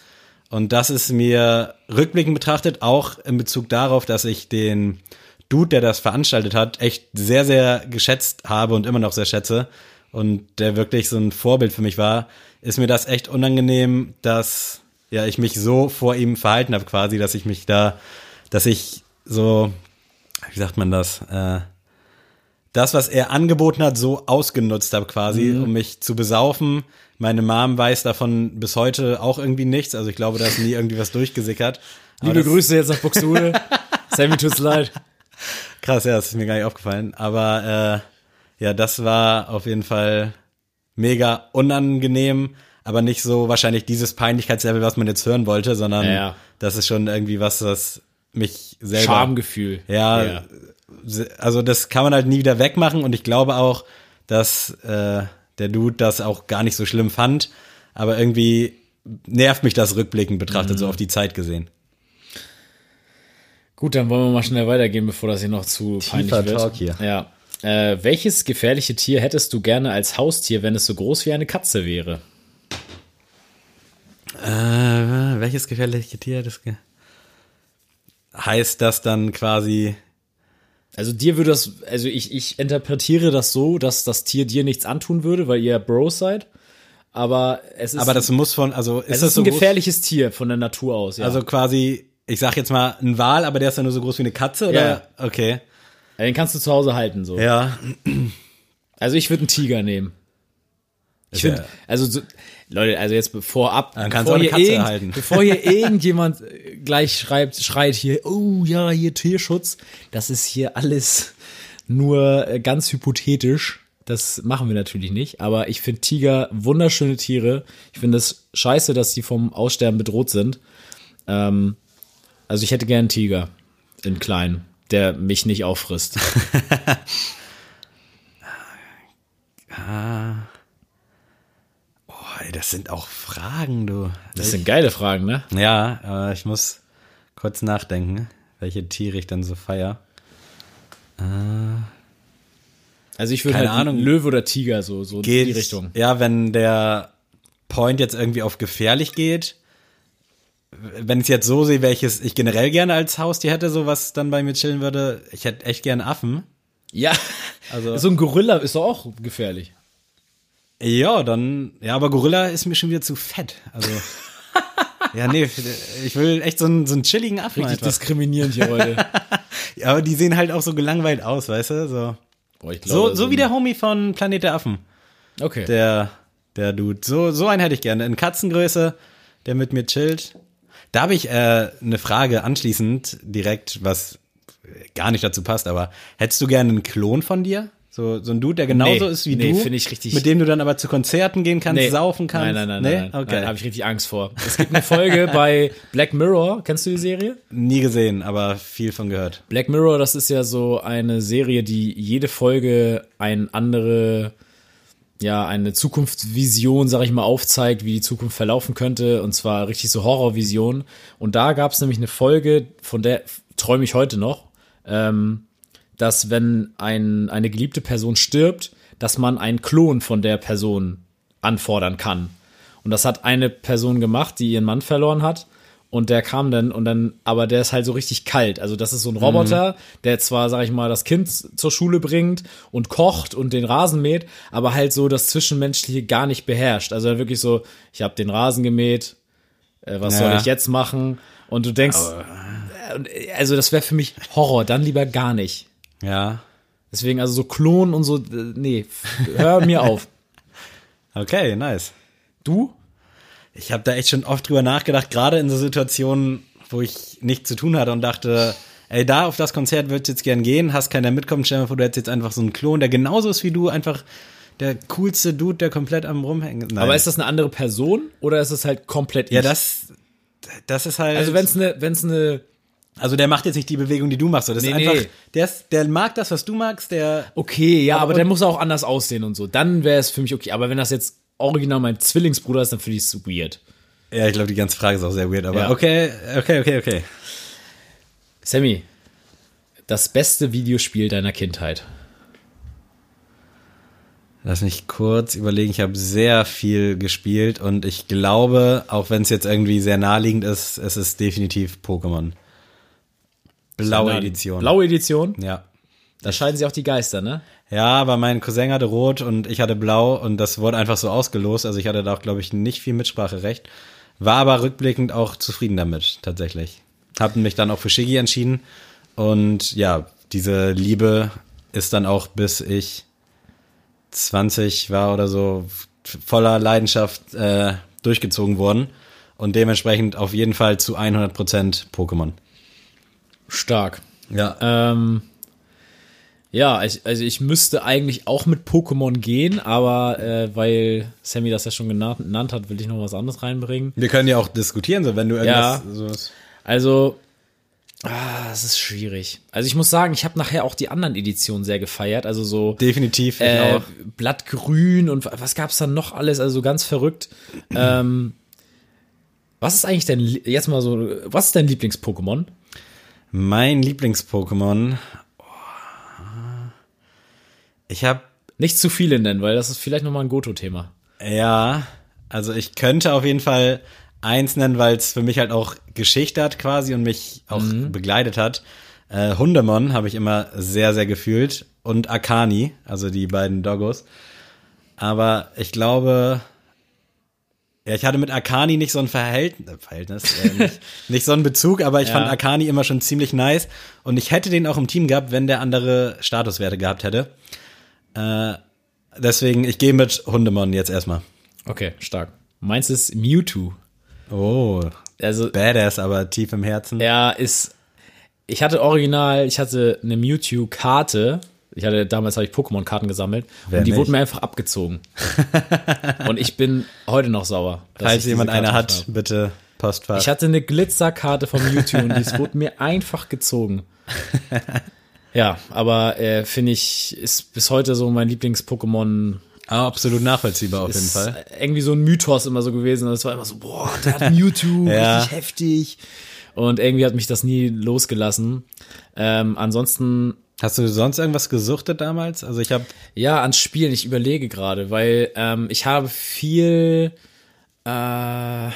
Und das ist mir rückblickend betrachtet auch in Bezug darauf, dass ich den Dude, der das veranstaltet hat, echt sehr, sehr geschätzt habe und immer noch sehr schätze und der wirklich so ein Vorbild für mich war, ist mir das echt unangenehm, dass ja ich mich so vor ihm verhalten habe quasi, dass ich mich da, dass ich so, wie sagt man das, äh, das, was er angeboten hat, so ausgenutzt habe quasi, um mich zu besaufen. Meine Mom weiß davon bis heute auch irgendwie nichts. Also ich glaube, da ist nie irgendwie was durchgesickert. Aber Liebe Grüße jetzt nach Buxtehude. Sammy tut's leid. Krass, ja, das ist mir gar nicht aufgefallen. Aber äh, ja, das war auf jeden Fall mega unangenehm, aber nicht so wahrscheinlich dieses Peinlichkeitslevel, was man jetzt hören wollte, sondern Ja, ja. das ist schon irgendwie was, das mich selber. Schamgefühl. Ja, also das kann man halt nie wieder wegmachen und ich glaube auch, dass äh, der Dude das auch gar nicht so schlimm fand, aber irgendwie nervt mich das rückblickend betrachtet, Mhm. so auf die Zeit gesehen. Gut, dann wollen wir mal schnell weitergehen, bevor das hier noch zu peinlich wird. Talk hier. Ja. Äh, welches gefährliche Tier hättest du gerne als Haustier, wenn es so groß wie eine Katze wäre? Äh, welches gefährliche Tier das ge heißt das dann quasi Also dir würde das, also ich, ich interpretiere das so, dass das Tier dir nichts antun würde, weil ihr Bros seid. Aber es ist, aber das muss von also ist es das ist so ein groß, gefährliches Tier von der Natur aus. Ja. also quasi ich sag jetzt mal ein Wal, aber der ist ja nur so groß wie eine Katze oder Ja. okay. den kannst du zu Hause halten so. Ja, Also ich würde einen Tiger nehmen. Ich ja- finde, also so, Leute, also jetzt bevor ab, Dann kannst bevor du auch eine hier Katze irgend- halten. bevor hier irgendjemand äh, gleich schreibt, schreit hier, oh ja, hier Tierschutz, das ist hier alles nur äh, ganz hypothetisch. Das machen wir natürlich nicht, aber ich finde Tiger wunderschöne Tiere. Ich finde es scheiße, dass die vom Aussterben bedroht sind. Ähm, also ich hätte gern einen Tiger in klein, der mich nicht auffrisst. ey, das sind auch Fragen, du. Das sind geile Fragen, ne? Ja, aber ich muss kurz nachdenken, welche Tiere ich dann so feier. Also ich würde Keine halt Ahnung. Löwe oder Tiger so so in die Geht, Richtung. Ja, wenn der Point jetzt irgendwie auf gefährlich geht, wenn ich es jetzt so sehe, welches ich generell gerne als Haustier hätte, so was dann bei mir chillen würde, ich hätte echt gern Affen. Ja, Also- so ein Gorilla ist doch auch gefährlich. Ja, dann, ja, aber Gorilla ist mir schon wieder zu fett. Also, ja, nee, ich will echt so einen, so einen chilligen Affen Richtig einfach. diskriminierend hier heute. Ja, aber die sehen halt auch so gelangweilt aus, weißt du? So, Boah, ich so, glaube, so wie der Homie von Planet der Affen. Okay. Der, der Dude. So, so einen hätte ich gerne. In Katzengröße, der mit mir chillt. Da habe ich äh, eine Frage anschließend direkt, was gar nicht dazu passt, aber hättest du gerne einen Klon von dir? So, so ein Dude, der genauso Nee, ist wie nee, du? finde ich richtig- Mit dem du dann aber zu Konzerten gehen kannst, saufen kannst? Nein, nein, nein, nee? nein. Okay. Nein, habe ich richtig Angst vor. Es gibt eine Folge bei Black Mirror. Kennst du die Serie? Nie gesehen, aber viel von gehört. Black Mirror, das ist ja so eine Serie, die jede Folge ein andere, ja, eine Zukunftsvision, sag ich mal, aufzeigt, wie die Zukunft verlaufen könnte. Und zwar richtig so Horrorvision. Und da gab es nämlich eine Folge, von der träume ich heute noch, ähm, dass wenn ein, eine geliebte Person stirbt, dass man einen Klon von der Person anfordern kann. Und das hat eine Person gemacht, die ihren Mann verloren hat. Und der kam dann und dann, aber der ist halt so richtig kalt. Also das ist so ein Roboter, der zwar, sag ich mal, das Kind zur Schule bringt und kocht und den Rasen mäht, aber halt so das Zwischenmenschliche gar nicht beherrscht. Also wirklich so, ich habe den Rasen gemäht, äh, was soll Ja. ich jetzt machen? Und du denkst, äh, und, äh, also das wäre für mich Horror, dann lieber gar nicht. Ja. Deswegen also so Klonen und so, nee, hör mir auf. Okay, nice. Du? Ich habe da echt schon oft drüber nachgedacht, gerade in so Situationen, wo ich nichts zu tun hatte und dachte, ey, da auf das Konzert würdest du jetzt gern gehen, hast keiner mitkommen, stell dir vor, du hättest jetzt einfach so einen Klon, der genauso ist wie du, einfach der coolste Dude, der komplett am rumhängt. Nein. Aber ist das eine andere Person oder ist es halt komplett ja, ich? das, das ist halt. Also wenn es eine, wenn es eine, also der macht jetzt nicht die Bewegung, die du machst. Das Nee, ist einfach, nee. der, ist, der mag das, was du magst, der. okay, ja, aber, Aber- der muss auch anders aussehen und so. Dann wäre es für mich okay. Aber wenn das jetzt original mein Zwillingsbruder ist, dann finde ich es weird. Ja, ich glaube, die ganze Frage ist auch sehr weird, aber Ja. okay, okay, okay, okay. Sammy, das beste Videospiel deiner Kindheit. Lass mich kurz überlegen. Ich habe sehr viel gespielt und ich glaube, auch wenn es jetzt irgendwie sehr naheliegend ist, es ist definitiv Pokémon. Blaue Edition. Blaue Edition. Ja. Da scheiden sich auch die Geister, ne? Ja, aber mein Cousin hatte rot und ich hatte blau und das wurde einfach so ausgelost. Also ich hatte da auch, glaube ich, nicht viel Mitspracherecht. War aber rückblickend auch zufrieden damit, tatsächlich. Hab mich dann auch für Shiggy entschieden. Und ja, diese Liebe ist dann auch bis ich 20 war oder so voller Leidenschaft äh, durchgezogen worden. Und dementsprechend auf jeden Fall zu 100% Pokémon. Stark. Ja. Ähm, ja, ich, also ich müsste eigentlich auch mit Pokémon gehen, aber äh, weil Sammy das ja schon genannt, genannt hat, will ich noch was anderes reinbringen. Wir können ja auch diskutieren, so wenn du irgendwas so Also, ah, es ist schwierig. Also ich muss sagen, ich habe nachher auch die anderen Editionen sehr gefeiert. Also so definitiv äh. Blattgrün und was gab's dann noch alles? Also ganz verrückt. ähm, was ist eigentlich dein, jetzt mal so, was ist dein Lieblings-Pokémon? Mein Lieblings-Pokémon. oh, Ich habe Nicht zu viele nennen, weil das ist vielleicht nochmal ein Goto-Thema. ja, also ich könnte auf jeden Fall eins nennen, weil es für mich halt auch Geschichte hat quasi und mich auch begleitet hat. Äh, Hundemon habe ich immer sehr, sehr gefühlt und Akani, also die beiden Doggos. Aber ich glaube, ja, ich hatte mit Akani nicht so ein Verhältnis, äh, Verhältnis äh, nicht, nicht so einen Bezug, aber ich Ja. fand Akani immer schon ziemlich nice und ich hätte den auch im Team gehabt, wenn der andere Statuswerte gehabt hätte. Äh, deswegen, ich gehe mit Hundemon jetzt erstmal. Okay, stark. Meins ist Mewtwo. Oh, Also badass, aber tief im Herzen. er ist. Ich hatte original, ich hatte eine Mewtwo-Karte. Ich hatte damals habe ich Pokémon-Karten gesammelt Wer und die nicht? wurden mir einfach abgezogen. und ich bin heute noch sauer. Falls jemand eine hat, habe. bitte Postfach. Ich hatte eine Glitzerkarte von Mewtwo und die wurde mir einfach gezogen. Ja, aber äh, finde ich, ist bis heute so mein Lieblings-Pokémon. Ah, absolut nachvollziehbar auf jeden Fall. irgendwie so ein Mythos immer so gewesen. Und es war immer so, boah, der hat Mewtwo, Ja. richtig heftig. Und irgendwie hat mich das nie losgelassen. Ähm, ansonsten, Hast du sonst irgendwas gesuchtet damals? Also ich habe ja, ans Spielen, ich überlege gerade, weil ähm, ich habe viel, äh, ja,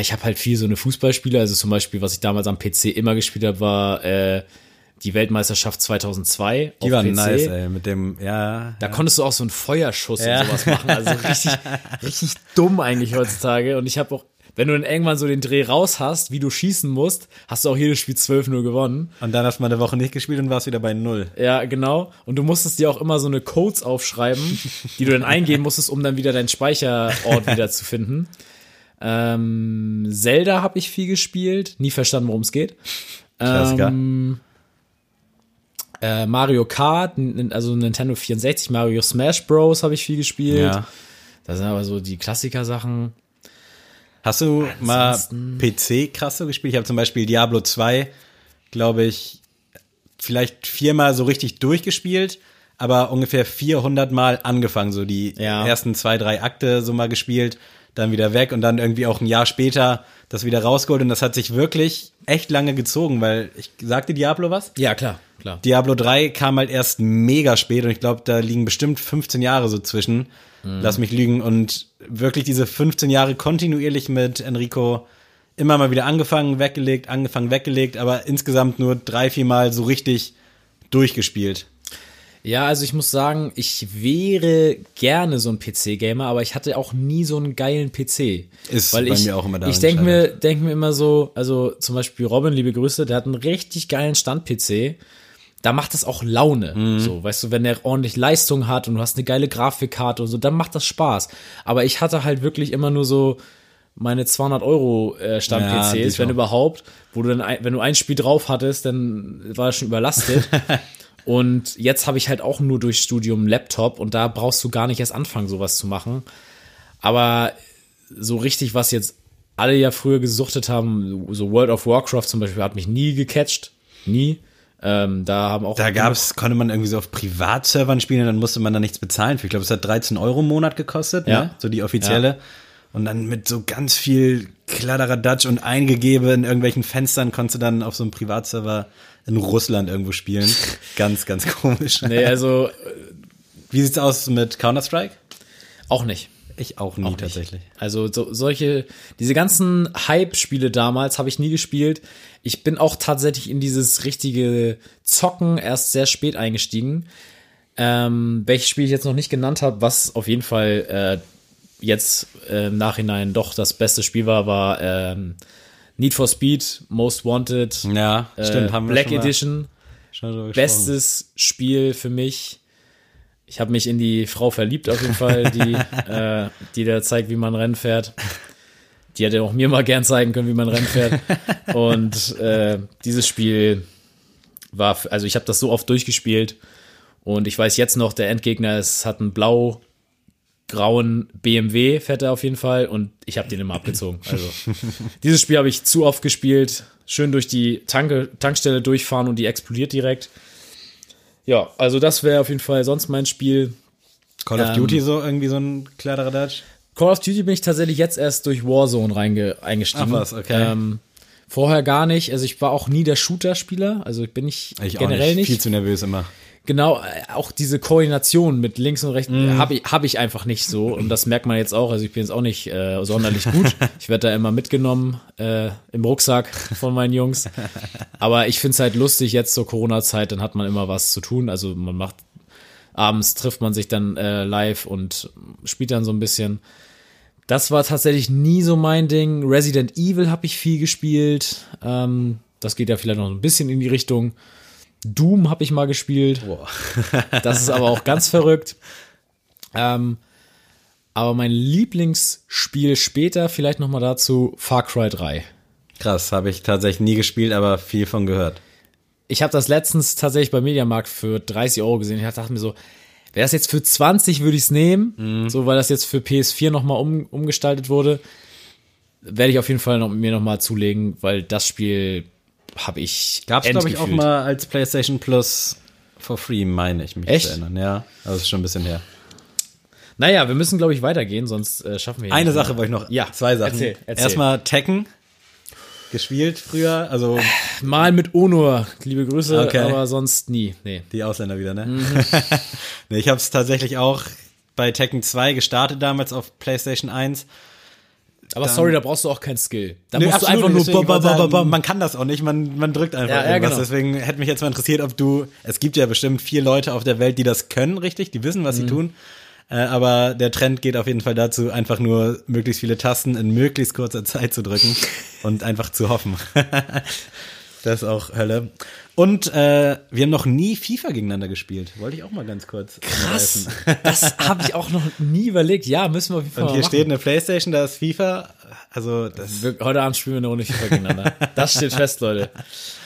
ich habe halt viel so eine Fußballspiele. Also zum Beispiel, was ich damals am PC immer gespielt habe, war äh, die Weltmeisterschaft 2002 die waren PC. nice, ey, mit dem ja. Da konntest du auch so einen Feuerschuss Ja. und sowas machen. Also richtig, richtig dumm eigentlich heutzutage. Und ich habe auch, wenn du dann irgendwann so den Dreh raus hast, wie du schießen musst, hast du auch jedes Spiel 12-0 gewonnen. Und dann hast du mal eine Woche nicht gespielt und warst wieder bei null. Ja, genau. Und du musstest dir auch immer so eine Codes aufschreiben, die du dann eingeben musstest, um dann wieder deinen Speicherort wieder zu finden. Ähm, Zelda habe ich viel gespielt, nie verstanden, worum es geht. Klassiker. Ähm, äh, Mario Kart, also Nintendo 64, Mario Smash Bros. habe ich viel gespielt. Ja. Das sind aber so die Klassiker-Sachen. Hast du mal Ansonsten- PC krass so gespielt? Ich habe zum Beispiel Diablo 2, glaube ich, vielleicht viermal so richtig durchgespielt, aber ungefähr 400 Mal angefangen, so die Ja. ersten zwei, drei Akte so mal gespielt, dann wieder weg und dann irgendwie auch ein Jahr später das wieder rausgeholt und das hat sich wirklich echt lange gezogen, weil ich sagte Diablo was? Ja, klar, klar. Diablo 3 kam halt erst mega spät und ich glaube, da liegen bestimmt 15 Jahre so zwischen. Lass mich lügen. Und wirklich diese 15 Jahre kontinuierlich mit Enrico immer mal wieder angefangen, weggelegt, angefangen, weggelegt, aber insgesamt nur drei, vier Mal so richtig durchgespielt. Ja, also ich muss sagen, ich wäre gerne so ein PC-Gamer, aber ich hatte auch nie so einen geilen PC. Ist Weil bei ich, mir auch immer daran Ich denke mir, denk mir immer so, also zum Beispiel Robin, liebe Grüße, der hat einen richtig geilen Stand-PC. Da macht das auch Laune. Mhm. So, weißt du, wenn der ordentlich Leistung hat und du hast eine geile Grafikkarte und so, dann macht das Spaß. Aber ich hatte halt wirklich immer nur so meine 200 Euro äh, Ja, die Stand-PCs, wenn überhaupt, wo du dann, ein, wenn du ein Spiel drauf hattest, dann war es schon überlastet. Und jetzt habe ich halt auch nur durch Studium Laptop und da brauchst du gar nicht erst anfangen, sowas zu machen. Aber so richtig, was jetzt alle ja früher gesuchtet haben, so World of Warcraft zum Beispiel, hat mich nie gecatcht. Nie. Ähm, da haben auch. Da gab's, konnte man irgendwie so auf Privatservern spielen, dann musste man da nichts bezahlen. für. Ich glaube, es hat 13 Euro im Monat gekostet, Ja. ne? so die offizielle. Und dann mit so ganz viel Kladderadatsch und eingegeben in irgendwelchen Fenstern konntest du dann auf so einem Privatserver in Russland irgendwo spielen. ganz, ganz komisch. Nee, also Wie sieht's aus mit Counter-Strike? auch nicht. Ich auch nie Auch nicht. tatsächlich. Also so, solche, diese ganzen Hype-Spiele damals habe ich nie gespielt. Ich bin auch tatsächlich in dieses richtige Zocken erst sehr spät eingestiegen. Ähm, welches Spiel ich jetzt noch nicht genannt habe, was auf jeden Fall äh, jetzt äh, im Nachhinein doch das beste Spiel war, war ähm, Need for Speed, Most Wanted, Ja, stimmt. äh, haben wir Black schon mal, Edition. Schon. Bestes Spiel für mich. Ich habe mich in die Frau verliebt auf jeden Fall, die, äh, die da zeigt, wie man Rennen fährt. Die hätte auch mir mal gern zeigen können, wie man Rennen fährt. Und äh, dieses Spiel war, also ich habe das so oft durchgespielt und ich weiß jetzt noch, der Endgegner ist, hat einen blau-grauen BMW, fährt er auf jeden Fall und ich habe den immer abgezogen. Also dieses Spiel habe ich zu oft gespielt, schön durch die Tanke, Tankstelle durchfahren und die explodiert direkt. Ja, also das wäre auf jeden Fall sonst mein Spiel. Call of ähm, Duty so irgendwie so ein Kladderadatsch? Call of Duty bin ich tatsächlich jetzt erst durch Warzone reinge eingestiegen. Ach was, okay. Ähm, vorher gar nicht. Also ich war auch nie der Shooter-Spieler. Also ich bin nicht Ich generell nicht. nicht. Viel zu nervös immer. Genau, äh, auch diese Koordination mit links und rechts Mhm. habe ich, hab ich einfach nicht so. Und das merkt man jetzt auch. Also ich bin jetzt auch nicht äh, sonderlich gut. Ich werde da immer mitgenommen äh, im Rucksack von meinen Jungs. Aber ich finde es halt lustig, jetzt zur Corona-Zeit, dann hat man immer was zu tun. Also man macht, abends trifft man sich dann äh, live und spielt dann so ein bisschen. Das war tatsächlich nie so mein Ding. Resident Evil habe ich viel gespielt. Ähm, das geht ja vielleicht noch ein bisschen in die Richtung. Doom habe ich mal gespielt. Boah. Das ist aber auch ganz verrückt. Ähm, aber mein Lieblingsspiel später, vielleicht noch mal dazu, Far Cry 3. Krass, habe ich tatsächlich nie gespielt, aber viel von gehört. Ich habe das letztens tatsächlich beim Mediamarkt für 30 Euro gesehen. Ich dachte mir so, wäre das jetzt für 20, würde ich es nehmen. So, weil das jetzt für PS4 noch mal um, umgestaltet wurde. Werde ich auf jeden Fall noch, mir noch mal zulegen, weil das Spiel habe ich Gab's glaube ich auch mal als PlayStation Plus for free, meine ich mich Echt? zu erinnern. Ja, also ist schon ein bisschen her. Naja, wir müssen, glaube ich, weitergehen, sonst äh, schaffen wir hier Eine. Sache wollte ich noch, Ja, zwei Sachen. erzähl, erzähl. Erstmal Tekken gespielt früher, also Mal mit Onur, liebe Grüße, Okay. aber sonst nie. Nee. die Ausländer wieder, ne? Mhm. nee, ich habe es tatsächlich auch bei Tekken 2 gestartet damals auf PlayStation 1. Aber sorry, da brauchst du auch kein Skill. Da Nee, musst du einfach nur sagen, bam, bam. Man kann das auch nicht, man, man drückt einfach Ja, ja, irgendwas. genau. Deswegen hätte mich jetzt mal interessiert, ob du, es gibt ja bestimmt vier Leute auf der Welt, die das können, richtig, die wissen, Mhm. was sie tun. Äh, aber der Trend geht auf jeden Fall dazu, einfach nur möglichst viele Tasten in möglichst kurzer Zeit zu drücken und einfach zu hoffen. das ist auch Hölle. Und äh, wir haben noch nie FIFA gegeneinander gespielt. Wollte ich auch mal ganz kurz. Krass. anreißen. Das habe ich auch noch nie überlegt. Ja, müssen wir auf jeden Fall Und hier machen. steht eine Playstation, da ist FIFA. Also das Wir- Heute Abend spielen wir eine Runde FIFA gegeneinander. Das steht fest, Leute.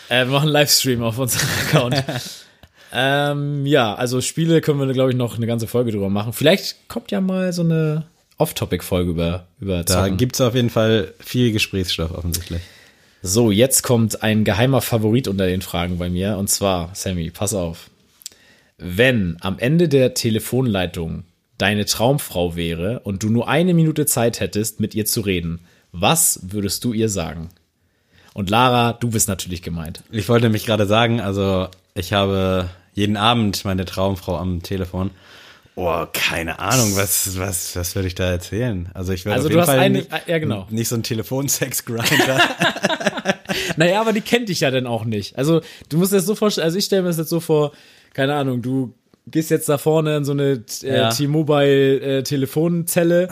Äh, wir machen einen Livestream auf unserem Account. ähm, ja, also Spiele können wir, glaube ich, noch eine ganze Folge drüber machen. Vielleicht kommt ja mal so eine Off-Topic-Folge über, über Da Zocken. gibt's auf jeden Fall viel Gesprächsstoff offensichtlich. So, jetzt kommt ein geheimer Favorit unter den Fragen bei mir. Und zwar, Sammy, pass auf. Wenn am Ende der Telefonleitung deine Traumfrau wäre und du nur eine Minute Zeit hättest, mit ihr zu reden, was würdest du ihr sagen? Und Lara, du bist natürlich gemeint. Ich wollte nämlich gerade sagen, also ich habe jeden Abend meine Traumfrau am Telefon Oh, keine Ahnung, was, was, was würde ich da erzählen? Also ich würde Also auf du jeden hast Fall eine- nicht, ja, genau. nicht so ein Telefonsex-Grinder. Naja, aber die kennt dich ja dann auch nicht. Also du musst dir das so vorstellen, also ich stelle mir das jetzt so vor, keine Ahnung, du gehst jetzt da vorne in so eine äh, Ja. T-Mobile äh, Telefonzelle,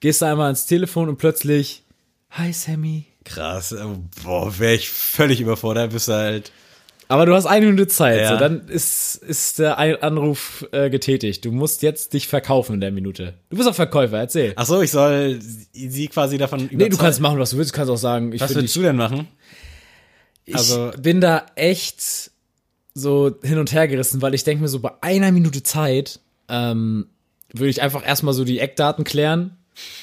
gehst da einmal ans Telefon und plötzlich, hi Sammy. Krass, äh, boah, wäre ich völlig überfordert, bist du halt. Aber du hast eine Minute Zeit, Ja. so dann ist, ist der Anruf äh, getätigt. Du musst jetzt dich verkaufen in der Minute. Du bist auch Verkäufer, erzähl. Ach so, ich soll sie quasi davon überzeugen. nee, du kannst machen, was du willst. Du kannst auch sagen, ich, Was würdest du denn machen? ich also- bin da echt so hin und her gerissen, weil ich denke mir so, bei einer Minute Zeit ähm, würde ich einfach erstmal so die Eckdaten klären.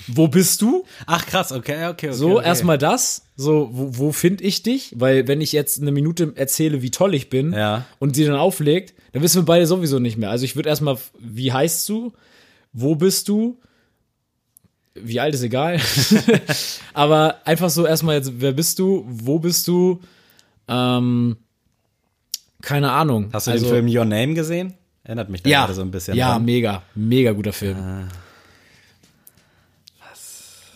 Wo bist du? Ach krass, okay, okay, okay. So, okay. erstmal das. So, wo, wo finde ich dich? Weil, wenn ich jetzt eine Minute erzähle, wie toll ich bin Ja. und sie dann auflegt, dann wissen wir beide sowieso nicht mehr. Also, ich würde erstmal, wie heißt du? Wo bist du? Wie alt ist egal. Aber einfach so erstmal jetzt, wer bist du? Wo bist du? Ähm, keine Ahnung. Hast du also, den Film Your Name gesehen? Erinnert mich da Ja, gerade so ein bisschen ja, dran. mega, mega guter Film.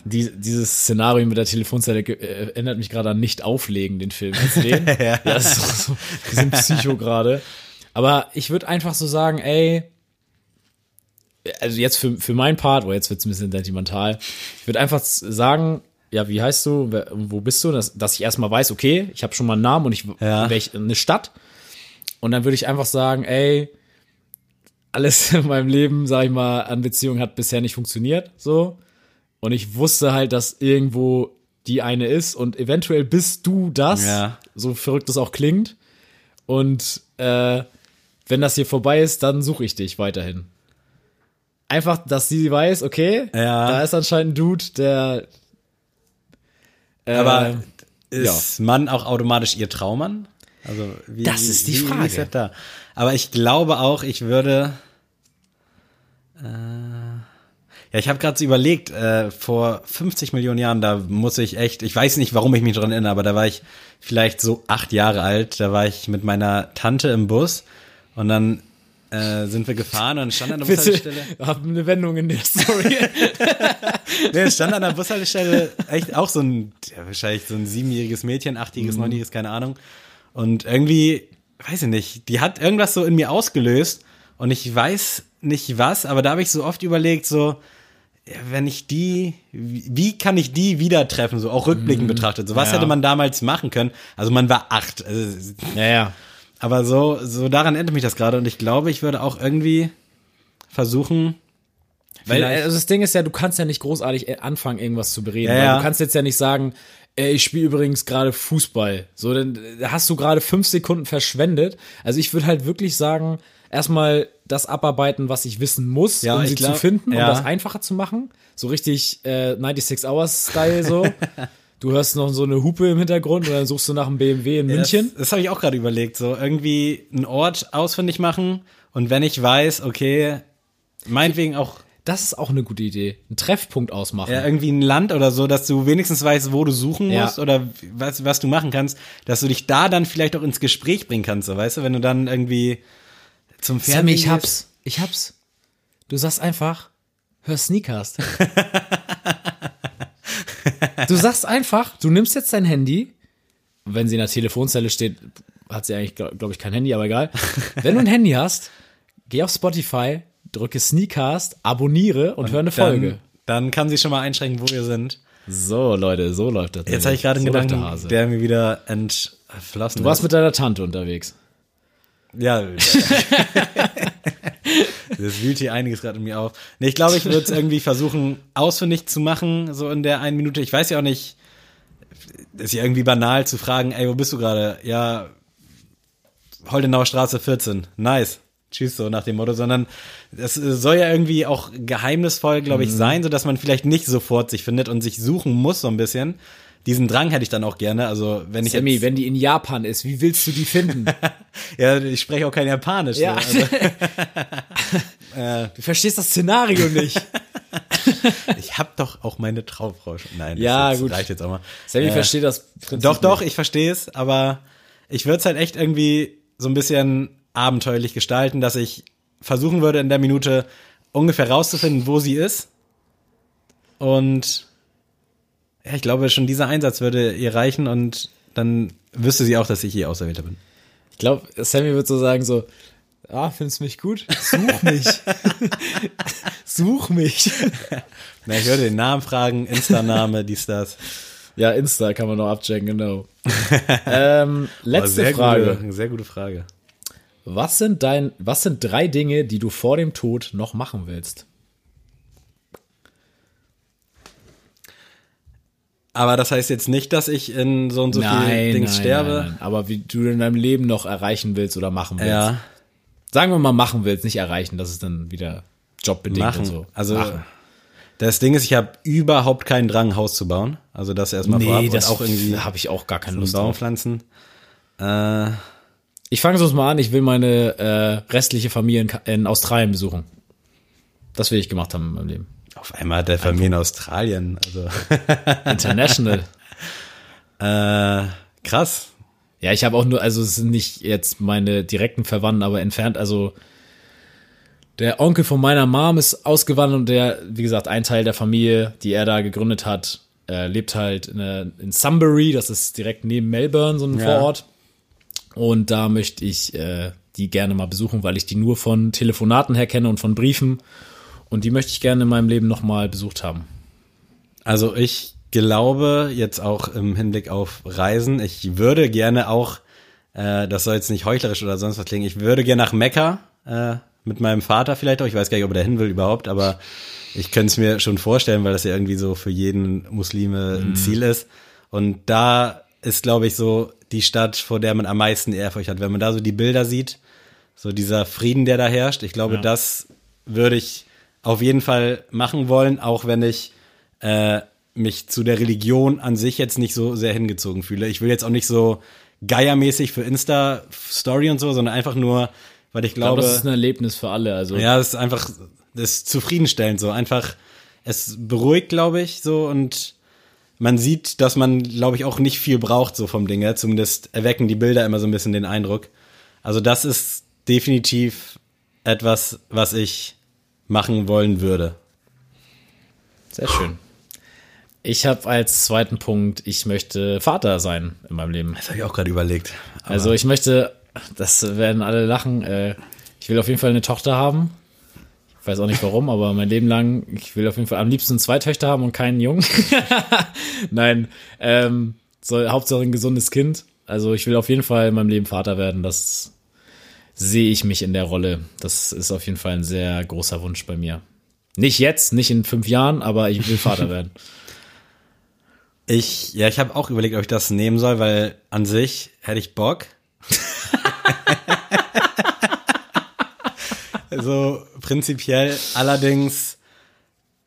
Die, dieses Szenario mit der Telefonzelle äh, erinnert mich gerade an nicht auflegen, den Film. Den? ja. das ist so, wir sind Psycho gerade. Aber ich würde einfach so sagen, ey, also jetzt für, für meinen Part, oh, jetzt wird's ein bisschen sentimental. Ich würde einfach sagen, ja, wie heißt du, wer, wo bist du? Dass, dass ich erstmal weiß, okay, ich habe schon mal einen Namen und ich Ja. welch, eine Stadt. Und dann würde ich einfach sagen, ey, alles in meinem Leben, sag ich mal, an Beziehungen hat bisher nicht funktioniert, so. Und ich wusste halt, dass irgendwo die eine ist und eventuell bist du das, Ja. so verrückt das auch klingt. Und äh, wenn das hier vorbei ist, dann suche ich dich weiterhin. Einfach, dass sie weiß, okay, Ja. da ist anscheinend ein Dude, der. Äh, Aber ist Mann auch automatisch ihr Traummann? Also wie, Das ist die wie, Wie Frage. ist das da? Aber ich glaube auch, ich würde. Äh, ja, ich habe gerade so überlegt, äh, vor 50 Millionen Jahren, da muss ich echt, ich weiß nicht, warum ich mich dran erinnere, aber da war ich vielleicht so acht Jahre alt, da war ich mit meiner Tante im Bus und dann äh, sind wir gefahren und stand an der Bushaltestelle. hab eine Wendung in der Story. Nee, stand an der Bushaltestelle echt auch so ein, ja, wahrscheinlich so ein siebenjähriges Mädchen, achtjähriges, Mhm. neunjähriges, keine Ahnung. Und irgendwie, weiß ich nicht, die hat irgendwas so in mir ausgelöst und ich weiß nicht was, aber da habe ich so oft überlegt, so, wenn ich die, wie kann ich die wieder treffen, so auch rückblickend betrachtet, so was. Ja. hätte man damals machen können? Also man war acht, also, ja, ja. aber so, so daran erinnert mich das gerade und ich glaube, ich würde auch irgendwie versuchen, Weil also das Ding ist ja, du kannst ja nicht großartig äh, anfangen, irgendwas zu bereden. Ja. Du kannst jetzt ja nicht sagen, ey, ich spiele übrigens gerade Fußball. So, dann äh, hast du gerade fünf Sekunden verschwendet. Also ich würde halt wirklich sagen, erstmal das abarbeiten, was ich wissen muss, Ja, um sie glaub- zu finden, ja. um das einfacher zu machen. So richtig äh, 96 Hours Style so. du hörst noch so eine Hupe im Hintergrund und dann suchst du nach einem BMW in München. Das, das habe ich auch gerade überlegt. So irgendwie einen Ort ausfindig machen und wenn ich weiß, okay, meinetwegen auch Das ist auch eine gute Idee. Einen Treffpunkt ausmachen. ja, irgendwie ein Land oder so, dass du wenigstens weißt, wo du suchen Ja. musst oder was, was du machen kannst, dass du dich da dann vielleicht auch ins Gespräch bringen kannst, so weißt du, wenn du dann irgendwie zum Fernsehen Sammy, ich hab's. Ich hab's. Du sagst einfach, hör Sneakers. du sagst einfach, du nimmst jetzt dein Handy. Wenn sie in der Telefonzelle steht, hat sie eigentlich, glaube glaub ich, kein Handy, aber egal. Wenn du ein Handy hast, geh auf Spotify, drücke Sneakcast, abonniere und, hör eine Folge. Dann, dann kann sie schon mal einschränken, wo wir sind. So, Leute, so läuft das. Jetzt habe ich gerade einen so Gedanken, der der mir wieder entflossen du warst ist. mit deiner Tante unterwegs. Ja. das wühlt hier einiges gerade in mir auf. Nee, ich glaube, ich würde es irgendwie versuchen, ausfindig zu machen, so in der einen Minute. Ich weiß ja auch nicht, ist ja irgendwie banal zu fragen, ey, wo bist du gerade? Ja, Holdenauer Straße 14. Nice. Tschüss, so nach dem Motto, sondern es soll ja irgendwie auch geheimnisvoll, glaube Mhm. ich, sein, so dass man vielleicht nicht sofort sich findet und sich suchen muss so ein bisschen. Diesen Drang hätte ich dann auch gerne. Also wenn ich Sammy, jetzt, wenn die in Japan ist, wie willst du die finden? ja, ich spreche auch kein Japanisch. Ja. So. Also, du verstehst das Szenario nicht. Ich hab doch auch meine Traumfrau schon. Nein, Ja, das, das gut. reicht jetzt auch mal. Sammy Äh, versteht das Prinzip Doch, doch, nicht. ich verstehe es, aber ich würde es halt echt irgendwie so ein bisschen abenteuerlich gestalten, dass ich versuchen würde, in der Minute ungefähr rauszufinden, wo sie ist. Und ja, ich glaube, schon dieser Einsatz würde ihr reichen und dann wüsste sie auch, dass ich ihr Auserwählter bin. Ich glaube, Sammy wird so sagen so, ah, findest du mich gut? Such mich. Such mich. Na, ich würde den Namen fragen, Insta-Name, dies, das. Ja, Insta kann man noch abchecken, genau. ähm, letzte sehr Frage. Gute, sehr gute Frage. Was sind dein, was sind drei Dinge, die du vor dem Tod noch machen willst? Aber das heißt jetzt nicht, dass ich in so und so viel Dings sterbe. nein, nein. Aber wie du in deinem Leben noch erreichen willst oder machen willst. Ja, Sagen wir mal machen willst, nicht erreichen. Das ist dann wieder jobbedingt machen. und so. Also machen. das Ding ist, ich habe überhaupt keinen Drang, ein Haus zu bauen. Also das erstmal vorab Nee, und das auch irgendwie habe ich auch gar keine Lust drauf. Baumpflanzen. Äh, Ich fange sonst mal an, ich will meine äh, restliche Familie in, in Australien besuchen. Das will ich gemacht haben in meinem Leben. Auf einmal hat der Familie in Australien. Also International. äh, krass. ja, ich habe auch nur, also es sind nicht jetzt meine direkten Verwandten, aber entfernt, also der Onkel von meiner Mom ist ausgewandert und der, wie gesagt, ein Teil der Familie, die er da gegründet hat, äh, lebt halt in, der- in Sunbury, das ist direkt neben Melbourne, so ein Ja. Vorort. Und da möchte ich äh, die gerne mal besuchen, weil ich die nur von Telefonaten her kenne und von Briefen. Und die möchte ich gerne in meinem Leben nochmal besucht haben. Also ich glaube jetzt auch im Hinblick auf Reisen, ich würde gerne auch, äh, das soll jetzt nicht heuchlerisch oder sonst was klingen, ich würde gerne nach Mekka äh, mit meinem Vater vielleicht auch. Ich weiß gar nicht, ob er hin will überhaupt, aber ich könnte es mir schon vorstellen, weil das ja irgendwie so für jeden Muslime ein Ziel ist. Und da ist, glaube ich, so die Stadt, vor der man am meisten Ehrfurcht hat. Wenn man da so die Bilder sieht, so dieser Frieden, der da herrscht, ich glaube, Ja. das würde ich auf jeden Fall machen wollen, auch wenn ich äh, mich zu der Religion an sich jetzt nicht so sehr hingezogen fühle. Ich will jetzt auch nicht so geiermäßig für Insta-Story und so, sondern einfach nur, weil ich Ich glaube, glaube, das ist ein Erlebnis für alle. Also ja, es ist einfach, das ist zufriedenstellend so. Einfach, es beruhigt, glaube ich, so und man sieht, dass man, glaube ich, auch nicht viel braucht so vom Ding her. Zumindest erwecken die Bilder immer so ein bisschen den Eindruck. Also das ist definitiv etwas, was ich machen wollen würde. Sehr schön. Ich habe als zweiten Punkt, ich möchte Vater sein in meinem Leben. Das habe ich auch gerade überlegt. Also ich möchte, das werden alle lachen, äh, ich will auf jeden Fall eine Tochter haben. Ich weiß auch nicht warum, aber mein Leben lang, ich will auf jeden Fall am liebsten zwei Töchter haben und keinen Jungen. Nein, ähm, soll Hauptsache ein gesundes Kind. Also ich will auf jeden Fall in meinem Leben Vater werden. Das sehe ich mich in der Rolle. Das ist auf jeden Fall ein sehr großer Wunsch bei mir. Nicht jetzt, nicht in fünf Jahren, aber ich will Vater werden. Ich, ja, ich habe auch überlegt, ob ich das nehmen soll, weil an sich hätte ich Bock. also prinzipiell, allerdings,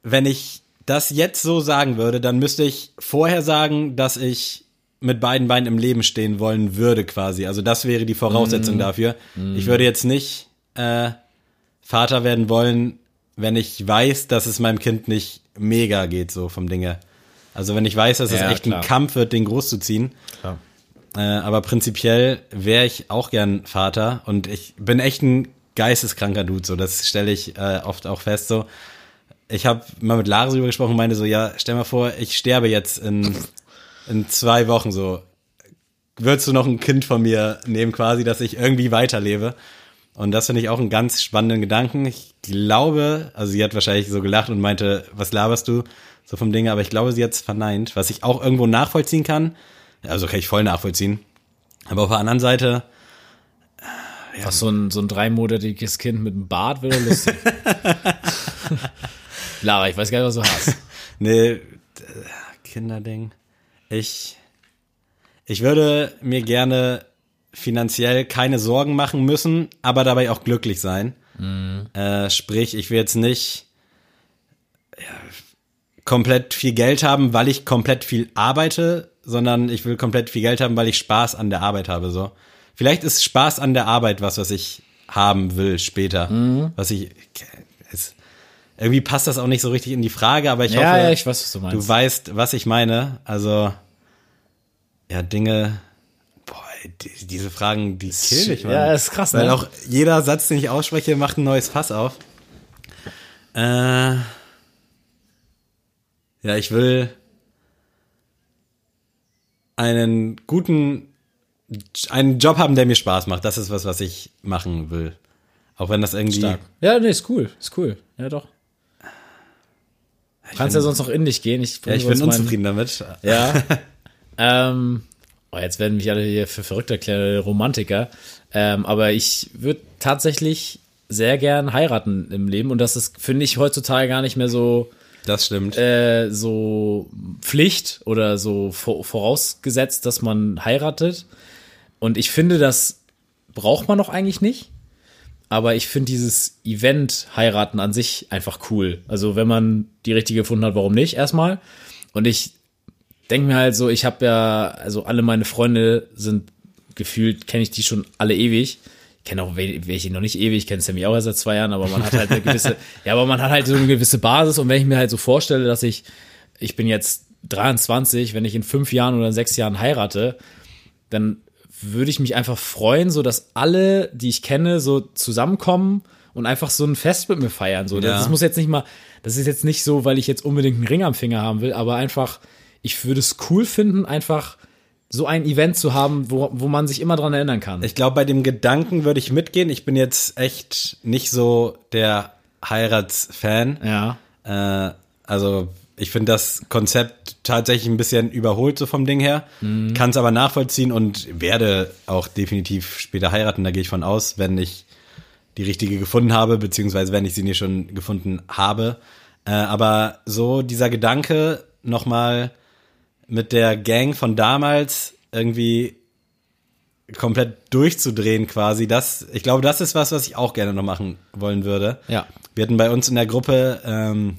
wenn ich das jetzt so sagen würde, dann müsste ich vorher sagen, dass ich mit beiden Beinen im Leben stehen wollen würde, quasi. Also das wäre die Voraussetzung dafür. Ich würde jetzt nicht äh, Vater werden wollen, wenn ich weiß, dass es meinem Kind nicht mega geht, so vom Dinge. Also wenn ich weiß, dass es Ja, echt klar. ein Kampf wird, den groß zu ziehen. Klar. Äh, aber prinzipiell wäre ich auch gern Vater und ich bin echt ein geisteskranker Dude, so das stelle ich äh, oft auch fest. So, ich habe mal mit Lara darüber gesprochen, und meinte so, ja, stell mal vor, ich sterbe jetzt in in zwei Wochen so. Würdest du noch ein Kind von mir nehmen, quasi, dass ich irgendwie weiterlebe? Und das finde ich auch einen ganz spannenden Gedanken. Ich glaube, also sie hat wahrscheinlich so gelacht und meinte, was laberst du? So vom Ding, aber ich glaube, sie hat es verneint, was ich auch irgendwo nachvollziehen kann. Also kann ich voll nachvollziehen. Aber auf der anderen Seite, Ach, so ein, so ein dreimonatiges Kind mit einem Bart wäre lustig. Lara, ich weiß gar nicht, was du hast. nee, äh, Kinderding. Ich, ich würde mir gerne finanziell keine Sorgen machen müssen, aber dabei auch glücklich sein. Äh, sprich, ich will jetzt nicht ja, komplett viel Geld haben, weil ich komplett viel arbeite, sondern ich will komplett viel Geld haben, weil ich Spaß an der Arbeit habe. So, vielleicht ist Spaß an der Arbeit was, was ich haben will später. Was ich es, irgendwie passt das auch nicht so richtig in die Frage, aber ich ja, hoffe, ja, ich weiß, was du meinst. du weißt, was ich meine. Also ja, Dinge. Boah, die, diese Fragen, die killen mich, Mann. Ja, ist krass, Weil ne? auch jeder Satz, den ich ausspreche, macht ein neues Fass auf. Äh, ja, ich will einen guten, einen Job haben, der mir Spaß macht. Das ist was, was ich machen will. Auch wenn das irgendwie. Stark. Ja, nee, ist cool. Ist cool. Ja, doch. Kannst ja sonst noch in dich gehen. Ich, Ja, ich bin unzufrieden damit. Ja. ähm, oh, jetzt werden mich alle hier für verrückt erklären, Romantiker. Ähm, aber ich würde tatsächlich sehr gern heiraten im Leben und das ist, finde ich, heutzutage gar nicht mehr so, Das stimmt. äh, so Pflicht oder so vor- vorausgesetzt, dass man heiratet. Und ich finde, das braucht man doch eigentlich nicht. Aber ich finde dieses Event heiraten an sich einfach cool. Also wenn man die richtige gefunden hat, warum nicht erstmal? Und ich denke mir halt so, ich habe ja, also alle meine Freunde sind gefühlt, kenne ich die schon alle ewig. Ich kenne auch wel- welche noch nicht ewig, kenne Sammy auch erst seit zwei Jahren, aber man hat halt eine gewisse, ja, aber man hat halt so eine gewisse Basis und wenn ich mir halt so vorstelle, dass ich, ich bin jetzt 23, wenn ich in fünf Jahren oder in sechs Jahren heirate, dann würde ich mich einfach freuen, so dass alle, die ich kenne, so zusammenkommen und einfach so ein Fest mit mir feiern. So, Ja. das muss jetzt nicht mal, das ist jetzt nicht so, weil ich jetzt unbedingt einen Ring am Finger haben will, aber einfach, ich würde es cool finden, einfach so ein Event zu haben, wo, wo man sich immer dran erinnern kann. Ich glaube, bei dem Gedanken würde ich mitgehen. Ich bin jetzt echt nicht so der Heiratsfan. ja. Äh, also ich finde das Konzept tatsächlich ein bisschen überholt so vom Ding her. Kann es aber nachvollziehen und werde auch definitiv später heiraten. Da gehe ich von aus, wenn ich die richtige gefunden habe, beziehungsweise wenn ich sie nicht schon gefunden habe. Äh, aber so dieser Gedanke nochmal mit der Gang von damals irgendwie komplett durchzudrehen quasi, das, ich glaube, das ist was, was ich auch gerne noch machen wollen würde. Ja. Wir hatten bei uns in der Gruppe ähm,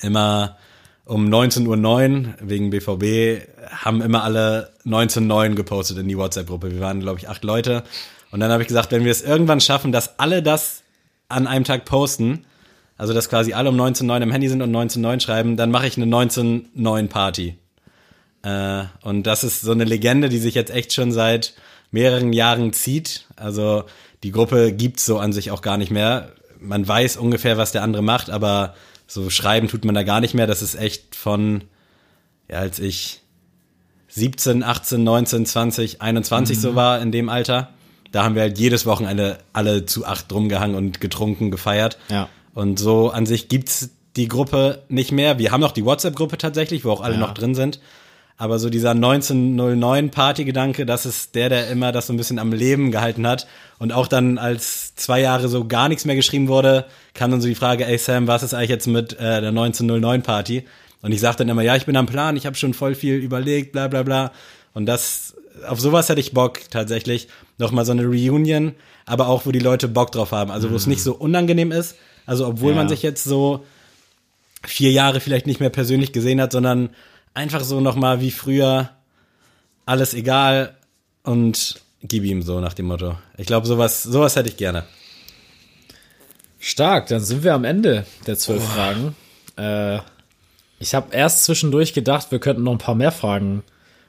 immer um 19.09 Uhr wegen BVB, haben immer alle 19.09 gepostet in die WhatsApp-Gruppe. Wir waren, glaube ich, acht Leute. Und dann habe ich gesagt, wenn wir es irgendwann schaffen, dass alle das an einem Tag posten, also dass quasi alle um 19.09 im Handy sind und 19.09 schreiben, dann mache ich eine 19.09 Party. Äh, und das ist so eine Legende, die sich jetzt echt schon seit mehreren Jahren zieht. Also die Gruppe gibt's so an sich auch gar nicht mehr. Man weiß ungefähr, was der andere macht, aber so schreiben tut man da gar nicht mehr. Das ist echt von, ja, als ich 17, 18, 19, 20, 21 so war in dem Alter. Da haben wir halt jedes Wochenende alle zu acht rumgehangen und getrunken, gefeiert. Ja. Und so an sich gibt's die Gruppe nicht mehr. Wir haben noch die WhatsApp-Gruppe tatsächlich, wo auch alle Ja. noch drin sind. Aber so dieser 1909 Partygedanke, das ist der, der immer das so ein bisschen am Leben gehalten hat. Und auch dann, als zwei Jahre so gar nichts mehr geschrieben wurde, kam dann so die Frage, ey Sam, was ist eigentlich jetzt mit äh, der 1909 Party? Und ich sag dann immer, ja, ich bin am Plan, ich habe schon voll viel überlegt, bla bla bla. Und das, auf sowas hätte ich Bock tatsächlich. Nochmal so eine Reunion, aber auch, wo die Leute Bock drauf haben. Also wo es nicht so unangenehm ist. Also obwohl Ja. man sich jetzt so vier Jahre vielleicht nicht mehr persönlich gesehen hat, sondern einfach so nochmal wie früher alles egal und gib ihm so nach dem Motto. Ich glaube, sowas, sowas hätte ich gerne. Stark, dann sind wir am Ende der zwölf Fragen. Äh, ich habe erst zwischendurch gedacht, wir könnten noch ein paar mehr Fragen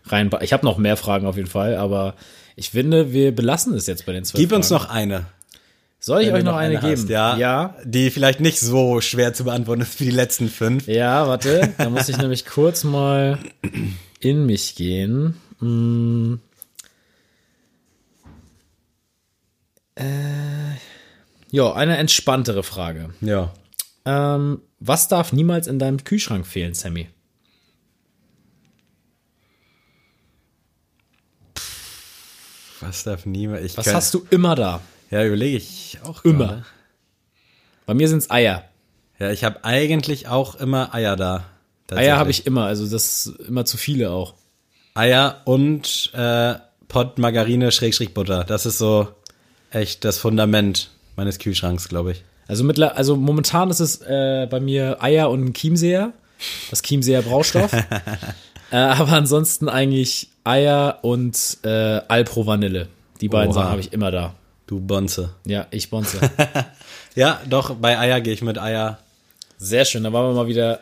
rein. Ich habe noch mehr Fragen auf jeden Fall, aber ich finde, wir belassen es jetzt bei den zwölf Gib uns Fragen. noch eine. Soll ich euch du noch eine, geben? hast, ja, ja. Die vielleicht nicht so schwer zu beantworten ist wie die letzten fünf. Ja, warte, da muss ich nämlich kurz mal in mich gehen. Hm. Äh, ja, eine entspanntere Frage. Ja. Ähm, was darf niemals in deinem Kühlschrank fehlen, Sammy? Was darf niemand? Ich Was kann, hast du immer da? Ja, überlege ich auch Immer. gerade. Bei mir sind's Eier. Ja, ich habe eigentlich auch immer Eier da. Eier habe ich immer, also das ist immer zu viele auch. Eier und äh, Pott Margarine Schrägstrich Butter. Das ist so echt das Fundament meines Kühlschranks, glaube ich. Also, mittler, also momentan ist es äh, bei mir Eier und ein Chiemseer, das Chiemseer Braustoff. äh, aber ansonsten eigentlich Eier und äh, Alpro Vanille. Die beiden Oha. Sachen habe ich immer da. Du Bonze. Ja, ich bonze. Ja, doch, bei Eier gehe ich mit Eier. Sehr schön, da waren wir mal wieder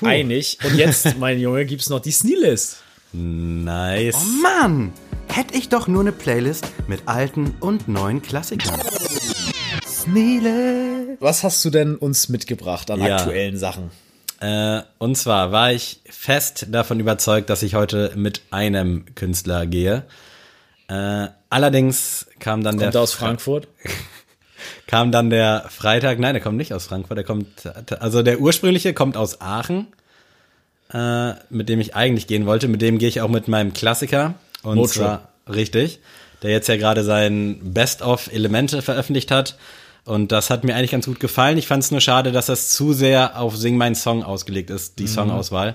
einig. Und jetzt, mein Junge, gibt's noch die Sneelist. Nice. Mann, hätte ich doch nur eine Playlist mit alten und neuen Klassikern. Sneelist. was hast du denn uns mitgebracht an Ja. aktuellen Sachen? Äh, und zwar war ich fest davon überzeugt, dass ich heute mit einem Künstler gehe. Äh, allerdings kam dann Kommt der er aus Frankfurt? kam dann der Freitag. Nein, der kommt nicht aus Frankfurt. Der kommt, also der ursprüngliche kommt aus Aachen, äh, mit dem ich eigentlich gehen wollte. Mit dem gehe ich auch mit meinem Klassiker. Und Motrip. zwar richtig, der jetzt ja gerade sein Best of Elemente veröffentlicht hat. Und das hat mir eigentlich ganz gut gefallen. Ich fand es nur schade, dass das zu sehr auf Sing mein Song ausgelegt ist, die Songauswahl.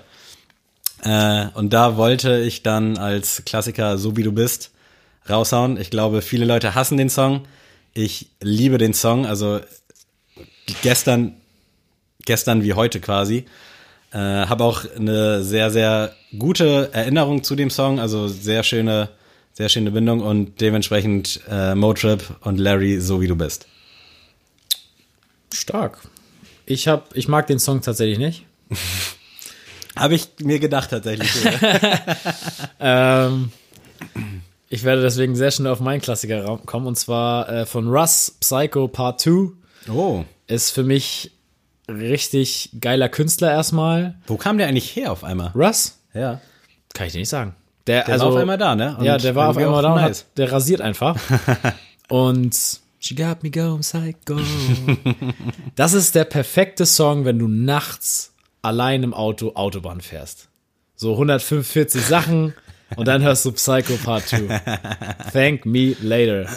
Äh, und da wollte ich dann als Klassiker So wie du bist raushauen. Ich glaube, viele Leute hassen den Song. Ich liebe den Song. Also gestern, gestern wie heute quasi. Äh, habe auch eine sehr, sehr gute Erinnerung zu dem Song. Also sehr schöne, sehr schöne Bindung und dementsprechend äh, Motrip und Larry, so wie du bist. Stark. Ich hab, ich mag den Song tatsächlich nicht. Habe ich mir gedacht tatsächlich. Ähm, ich werde deswegen sehr schnell auf meinen Klassiker kommen und zwar äh, von Russ Psycho Part 2. oh. Ist für mich richtig geiler Künstler erstmal. Wo kam der eigentlich her auf einmal? Russ? Ja. Kann ich dir nicht sagen. Der, Der also, war auf einmal da, ne? Und ja, der war auf einmal da und nice. hat, der rasiert einfach. und She got me going psycho. das ist der perfekte Song, wenn du nachts allein im Auto Autobahn fährst. So 145 Sachen und dann hörst du Psycho Part 2. Thank me later.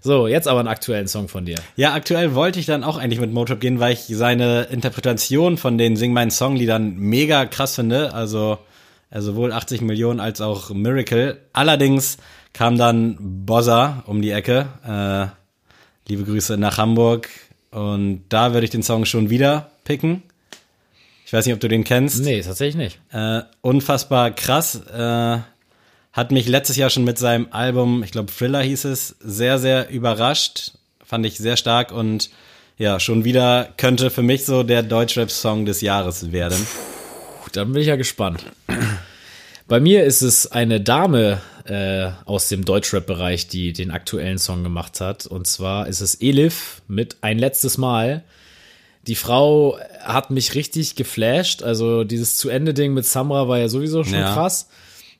So, jetzt aber einen aktuellen Song von dir. Ja, aktuell wollte ich dann auch eigentlich mit Motrip gehen, weil ich seine Interpretation von den Sing meinen Songliedern mega krass finde. Also äh, sowohl 80 Millionen als auch Miracle. Allerdings kam dann Bozza um die Ecke. Äh, liebe Grüße nach Hamburg. Und da würde ich den Song schon wieder picken. Ich weiß nicht, ob du den kennst. Nee, tatsächlich nicht. Äh, unfassbar krass. Äh, hat mich letztes Jahr schon mit seinem Album, ich glaube Thriller hieß es, sehr, sehr überrascht. Fand ich sehr stark und ja, schon wieder könnte für mich so der Deutschrap-Song des Jahres werden. Gut, dann bin ich ja gespannt. Bei mir ist es eine Dame äh, aus dem Deutschrap-Bereich, die den aktuellen Song gemacht hat. Und zwar ist es Elif mit Ein letztes Mal. Die Frau hat mich richtig geflasht. Also dieses Zu-Ende-Ding mit Samra war ja sowieso schon Ja. krass.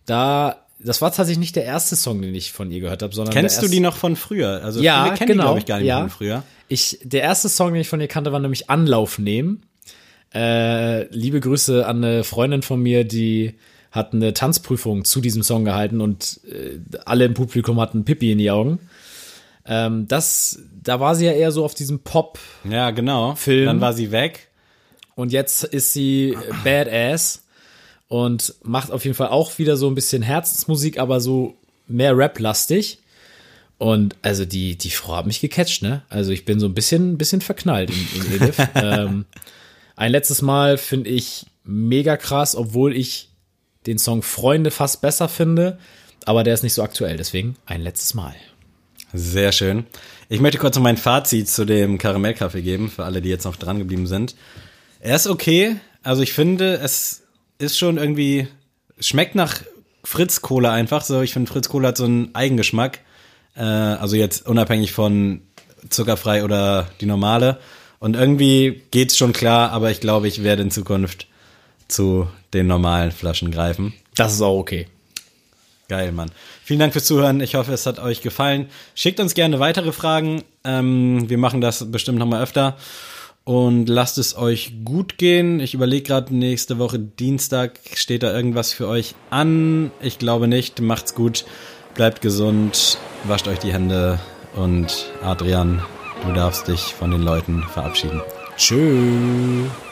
Da, das war tatsächlich nicht der erste Song, den ich von ihr gehört habe, sondern Kennst du die noch von früher? Also Ja, viele kennen genau, die, glaube ich, gar nicht ja. von früher. Ich, der erste Song, den ich von ihr kannte, war nämlich Anlauf nehmen. Äh, liebe Grüße an eine Freundin von mir, die hat eine Tanzprüfung zu diesem Song gehalten und äh, alle im Publikum hatten Pippi in die Augen. Ähm, das, da war sie ja eher so auf diesem Pop Ja, genau. Film. Dann war sie weg. und jetzt ist sie Badass und macht auf jeden Fall auch wieder so ein bisschen Herzensmusik, aber so mehr Rap-lastig. Und also die, die Frau hat mich gecatcht, ne? Also ich bin so ein bisschen, bisschen verknallt in, in Elif. ähm, ein letztes Mal finde ich mega krass, obwohl ich den Song Freunde fast besser finde, aber der ist nicht so aktuell, deswegen ein letztes Mal. Sehr schön. Ich möchte kurz noch mein Fazit zu dem Karamellkaffee geben, für alle, die jetzt noch dran geblieben sind. Er ist okay. Also ich finde, es ist schon irgendwie, es schmeckt nach Fritz Cola einfach. So, ich finde Fritz Cola hat so einen Eigengeschmack. Äh, also jetzt unabhängig von zuckerfrei oder die normale. Und irgendwie geht's schon klar, aber ich glaube, ich werde in Zukunft zu den normalen Flaschen greifen. Das ist auch okay. Geil, Mann. Vielen Dank fürs Zuhören. Ich hoffe, es hat euch gefallen. Schickt uns gerne weitere Fragen. Ähm, wir machen das bestimmt nochmal öfter. Und lasst es euch gut gehen. Ich überlege gerade, nächste Woche Dienstag steht da irgendwas für euch an. Ich glaube nicht. Macht's gut. Bleibt gesund. Wascht euch die Hände. Und Adrian, du darfst dich von den Leuten verabschieden. Tschüss.